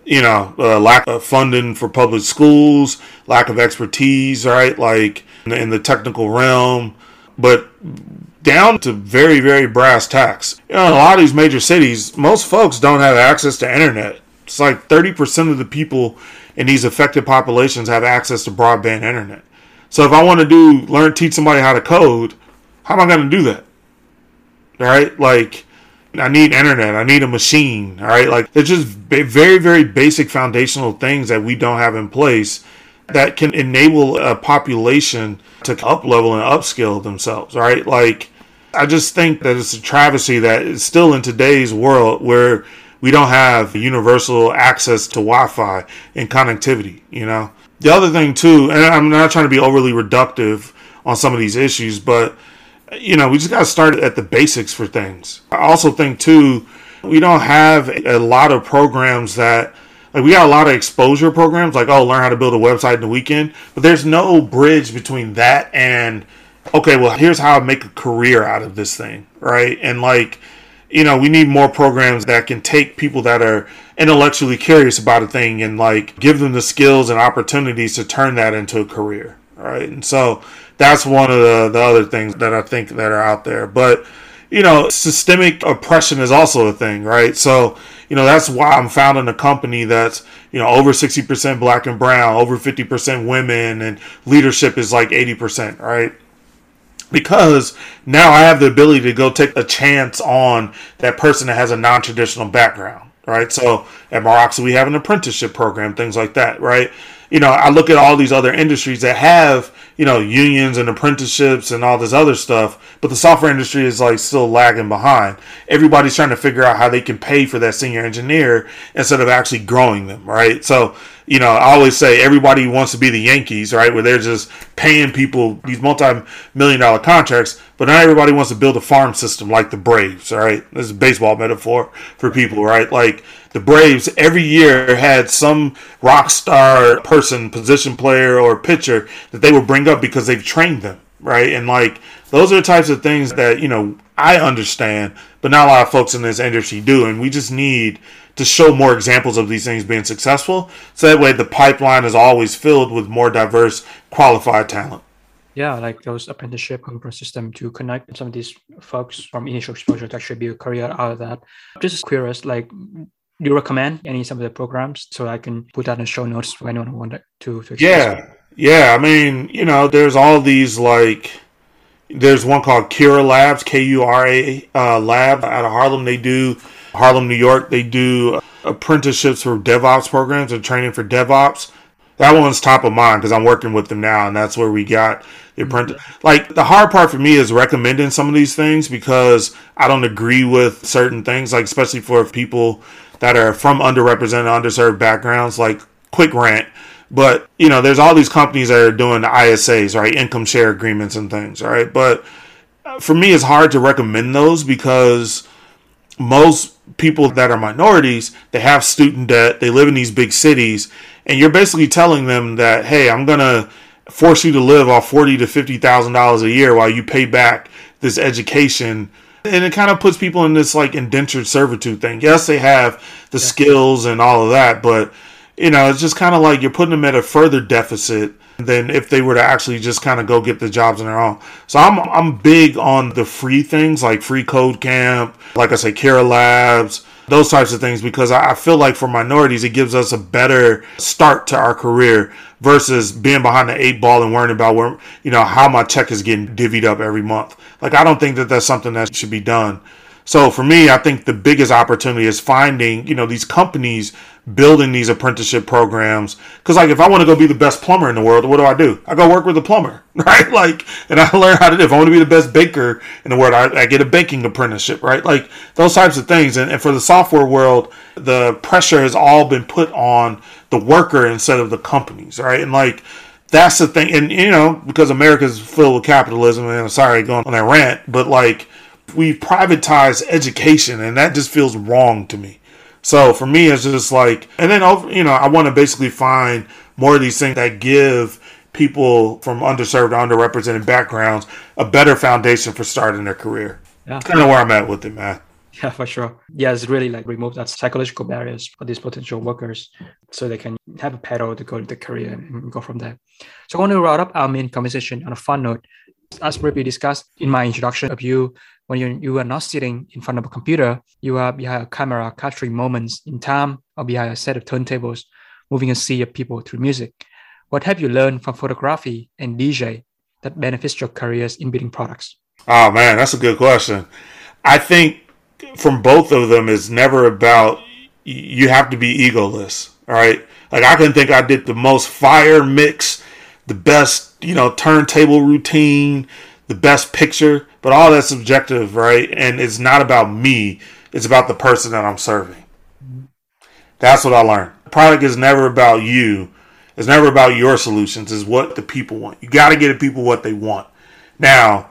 you know, uh, lack of funding for public schools, lack of expertise, right? Like in the, in the technical realm, but down to very, very brass tacks. You know, in a lot of these major cities, most folks don't have access to internet. It's like 30% of the people in these affected populations have access to broadband internet. So if I want to do learn teach somebody how to code, how am I going to do that? Right? Like I need internet, I need a machine, all right? Like it's just very very basic foundational things that we don't have in place that can enable a population to up level and upskill themselves, All right. Like I just think that it's a travesty that it's still in today's world where we don't have universal access to Wi-Fi and connectivity. You know, the other thing too, and I'm not trying to be overly reductive on some of these issues, but you know, we just got to start at the basics for things. I also think too, we don't have a lot of programs that like we got a lot of exposure programs like oh learn how to build a website in the weekend but there's no bridge between that and okay, well, here's how I make a career out of this thing, right? And like, you know, we need more programs that can take people that are intellectually curious about a thing and like give them the skills and opportunities to turn that into a career, right? And so that's one of the, the other things that I think that are out there. But, you know, systemic oppression is also a thing, right? So, you know, that's why I'm founding a company that's, you know, over 60% black and brown, over 50% women, and leadership is like 80%, right? because now I have the ability to go take a chance on that person that has a non traditional background, right? So at Meroxa, we have an apprenticeship program, things like that, right? You know, I look at all these other industries that have, you know, unions and apprenticeships and all this other stuff, but the software industry is like still lagging behind. Everybody's trying to figure out how they can pay for that senior engineer instead of actually growing them, right? So, you know, I always say everybody wants to be the Yankees, right? Where they're just paying people these multi-million dollar contracts, but not everybody wants to build a farm system like the Braves, right? This is a baseball metaphor for people, right? Like the Braves every year had some rock star person, position player or pitcher that they would bring up because they've trained them, right? And like those are the types of things that, you know, I understand, but not a lot of folks in this industry do. And we just need to show more examples of these things being successful. So that way the pipeline is always filled with more diverse, qualified talent. Yeah, like those apprenticeship program system to connect some of these folks from initial exposure to actually build a career out of that. Just curious, like you recommend any some of the programs so I can put that in the show notes for anyone who wanted to, to Yeah. Yeah. I mean, you know, there's all these like there's one called Kura Labs, K U R A uh, Lab out of Harlem. They do Harlem, New York. They do apprenticeships for DevOps programs and training for DevOps. That one's top of mind because I'm working with them now, and that's where we got the apprentice. Like the hard part for me is recommending some of these things because I don't agree with certain things, like especially for people that are from underrepresented, underserved backgrounds. Like quick rant, but you know, there's all these companies that are doing the ISAs, right, income share agreements and things, right. But uh, for me, it's hard to recommend those because most people that are minorities, they have student debt, they live in these big cities, and you're basically telling them that, hey, I'm gonna force you to live off forty to fifty thousand dollars a year while you pay back this education. And it kind of puts people in this like indentured servitude thing. Yes, they have the yeah. skills and all of that, but you know, it's just kind of like you're putting them at a further deficit than if they were to actually just kind of go get the jobs on their own. So I'm I'm big on the free things like Free Code Camp, like I say, Kura Labs, those types of things because I feel like for minorities it gives us a better start to our career versus being behind the eight ball and worrying about where you know how my check is getting divvied up every month. Like I don't think that that's something that should be done. So for me, I think the biggest opportunity is finding, you know, these companies building these apprenticeship programs. Cause like if I want to go be the best plumber in the world, what do I do? I go work with a plumber, right? Like, and I learn how to do. If I want to be the best baker in the world, I, I get a baking apprenticeship, right? Like those types of things. And, and for the software world, the pressure has all been put on the worker instead of the companies, right? And like that's the thing. And you know, because America's filled with capitalism, and I'm sorry going on that rant, but like we've privatized education and that just feels wrong to me. So for me, it's just like, and then, oh, you know, I want to basically find more of these things that give people from underserved underrepresented backgrounds a better foundation for starting their career. Yeah. kind of where I'm at with it, man. Yeah, for sure. Yeah, it's really like remove that psychological barriers for these potential workers so they can have a pedal to go to the career and go from there. So I want to wrap up our main conversation on a fun note. As briefly discussed in my introduction of you, when you, you are not sitting in front of a computer, you are behind a camera capturing moments in time or behind a set of turntables, moving a sea of people through music. What have you learned from photography and DJ that benefits your careers in building products? Oh man, that's a good question. I think from both of them is never about you have to be egoless. All right. Like I can think I did the most fire mix, the best, you know, turntable routine, the best picture, but all that's subjective, right? And it's not about me, it's about the person that I'm serving. That's what I learned. The product is never about you. It's never about your solutions. It's what the people want. You got to get the people what they want. Now,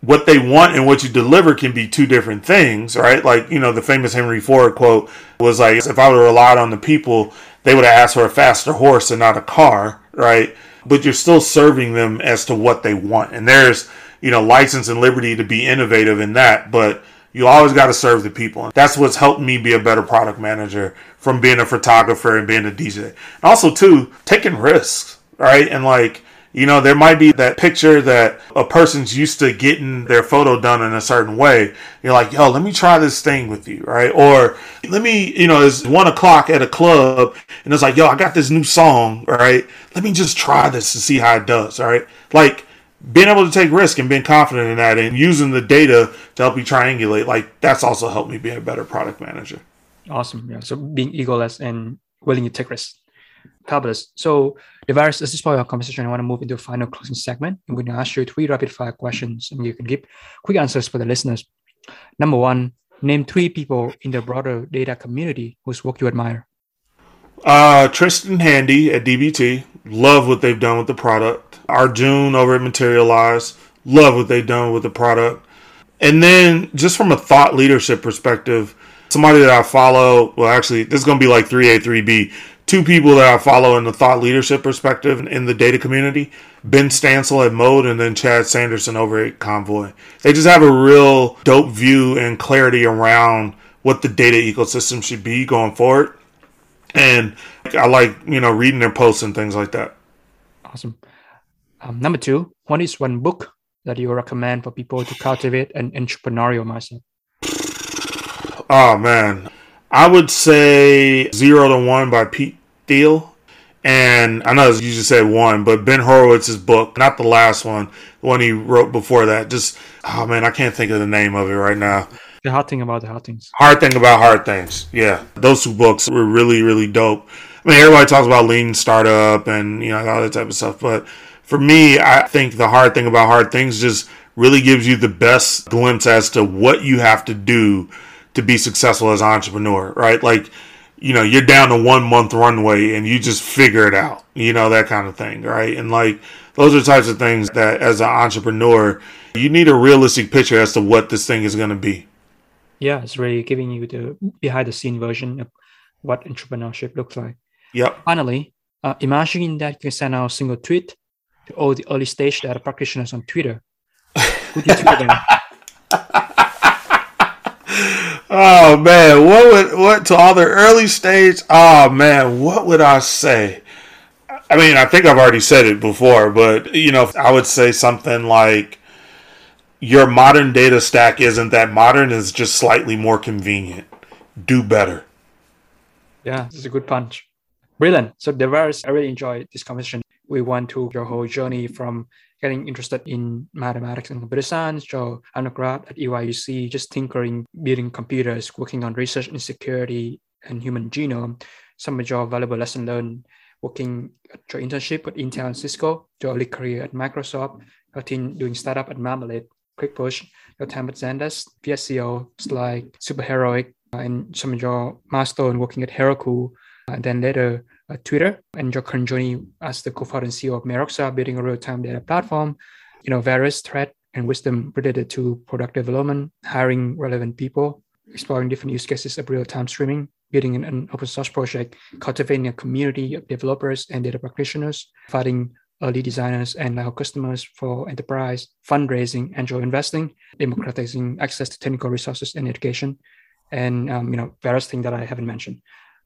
what they want and what you deliver can be two different things, right? Like, you know, the famous Henry Ford quote was like, if I would have relied on the people, they would have asked for a faster horse and not a car, right? But you're still serving them as to what they want. And there's you know, license and liberty to be innovative in that, but you always got to serve the people. And that's what's helped me be a better product manager from being a photographer and being a DJ. And also, too, taking risks, right? And like, you know, there might be that picture that a person's used to getting their photo done in a certain way. You're like, yo, let me try this thing with you, right? Or let me, you know, it's one o'clock at a club and it's like, yo, I got this new song, right? Let me just try this to see how it does, all right? Like, being able to take risk and being confident in that and using the data to help you triangulate, like that's also helped me be a better product manager. Awesome. Yeah. So being egoless and willing to take risks. Fabulous. So DeVaris, this is part of our conversation. I want to move into a final closing segment. I'm going to ask you three rapid fire questions and you can give quick answers for the listeners. Number one, name three people in the broader data community whose work you admire. Uh, Tristan Handy at DBT. Love what they've done with the product. Arjun over at Materialize. Love what they've done with the product. And then just from a thought leadership perspective, somebody that I follow, well, actually, this is going to be like 3A, 3B. Two people that I follow in the thought leadership perspective in the data community Benn Stancil at Mode and then Chad Sanderson over at Convoy. They just have a real dope view and clarity around what the data ecosystem should be going forward and I like you know reading their posts and things like that. Awesome. Um, number two, what is one book that you recommend for people to cultivate an entrepreneurial mindset? Oh man, I would say Zero to One by Pete Thiel. And I know you just said one, but Ben Horowitz's book, not the last one, the one he wrote before that. Just oh man, I can't think of the name of it right now. The hard thing about the hard things. Hard thing about hard things. Yeah, those two books were really, really dope. I mean, everybody talks about lean startup and you know all that type of stuff, but for me, I think the hard thing about hard things just really gives you the best glimpse as to what you have to do to be successful as an entrepreneur, right? Like, you know, you're down to one month runway and you just figure it out, you know, that kind of thing, right? And like, those are types of things that as an entrepreneur, you need a realistic picture as to what this thing is going to be. Yeah, it's really giving you the behind the scene version of what entrepreneurship looks like. Yep. Finally, uh, imagine that you can send out a single tweet to all the early stage data practitioners on Twitter. Who do you tweet them? Oh man, what would what to all the early stage? Oh man, what would I say? I mean, I think I've already said it before, but you know, I would say something like your modern data stack isn't that modern, it's just slightly more convenient. Do better. Yeah, it's a good punch. Brilliant. So DeVaris, I really enjoyed this conversation. We went to your whole journey from getting interested in mathematics and computer science, your undergrad at UIUC, just tinkering, building computers, working on research in security and human genome, some of your valuable lesson learned working at your internship with Intel and Cisco, your early career at Microsoft, your team doing startup at Marmalade, Klick Push, your time at Zendesk, VSCO, like Super Heroic, and some of your milestone working at Heroku, and then later Twitter and current journey as the co-founder and CEO of Meroxa, building a real-time data platform, you know, various threat and wisdom related to product development, hiring relevant people, exploring different use cases of real-time streaming, building an, an open source project, cultivating a community of developers and data practitioners, finding early designers and our customers for enterprise, fundraising, angel investing, democratizing access to technical resources and education, and um, you know various things that I haven't mentioned.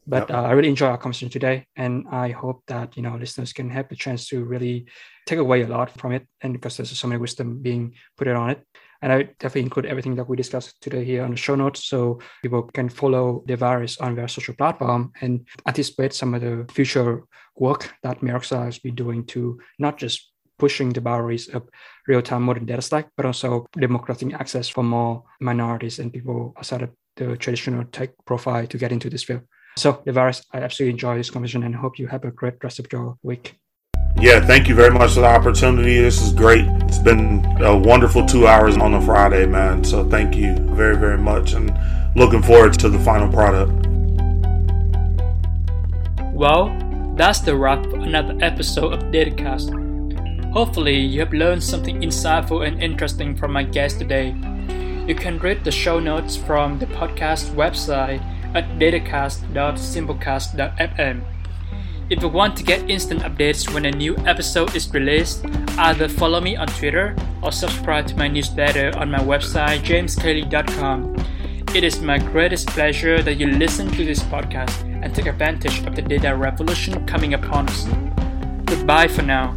But yep. uh, I really enjoy our conversation today, and I hope that you know listeners can have the chance to really take away a lot from it, and because there's so many wisdom being put on it. And I definitely include everything that we discussed today here on the show notes, so people can follow the DeVaris on their social platform and anticipate some of the future work that Meroxa has been doing to not just pushing the boundaries of real-time modern data stack, but also democratizing access for more minorities and people outside of the traditional tech profile to get into this field. So, DeVaris, I absolutely enjoy this conversation and hope you have a great rest of your week. Yeah, thank you very much for the opportunity. This is great. It's been a wonderful two hours on a Friday, man. So thank you very, very much and looking forward to the final product. Well, that's the wrap for another episode of Datacast. Hopefully, you have learned something insightful and interesting from my guest today. You can read the show notes from the podcast website at datacast.simplecast.fm. If you want to get instant updates when a new episode is released, either follow me on Twitter or subscribe to my newsletter on my website jameskle.com. It is my greatest pleasure that you listen to this podcast and take advantage of the data revolution coming upon us. Goodbye for now.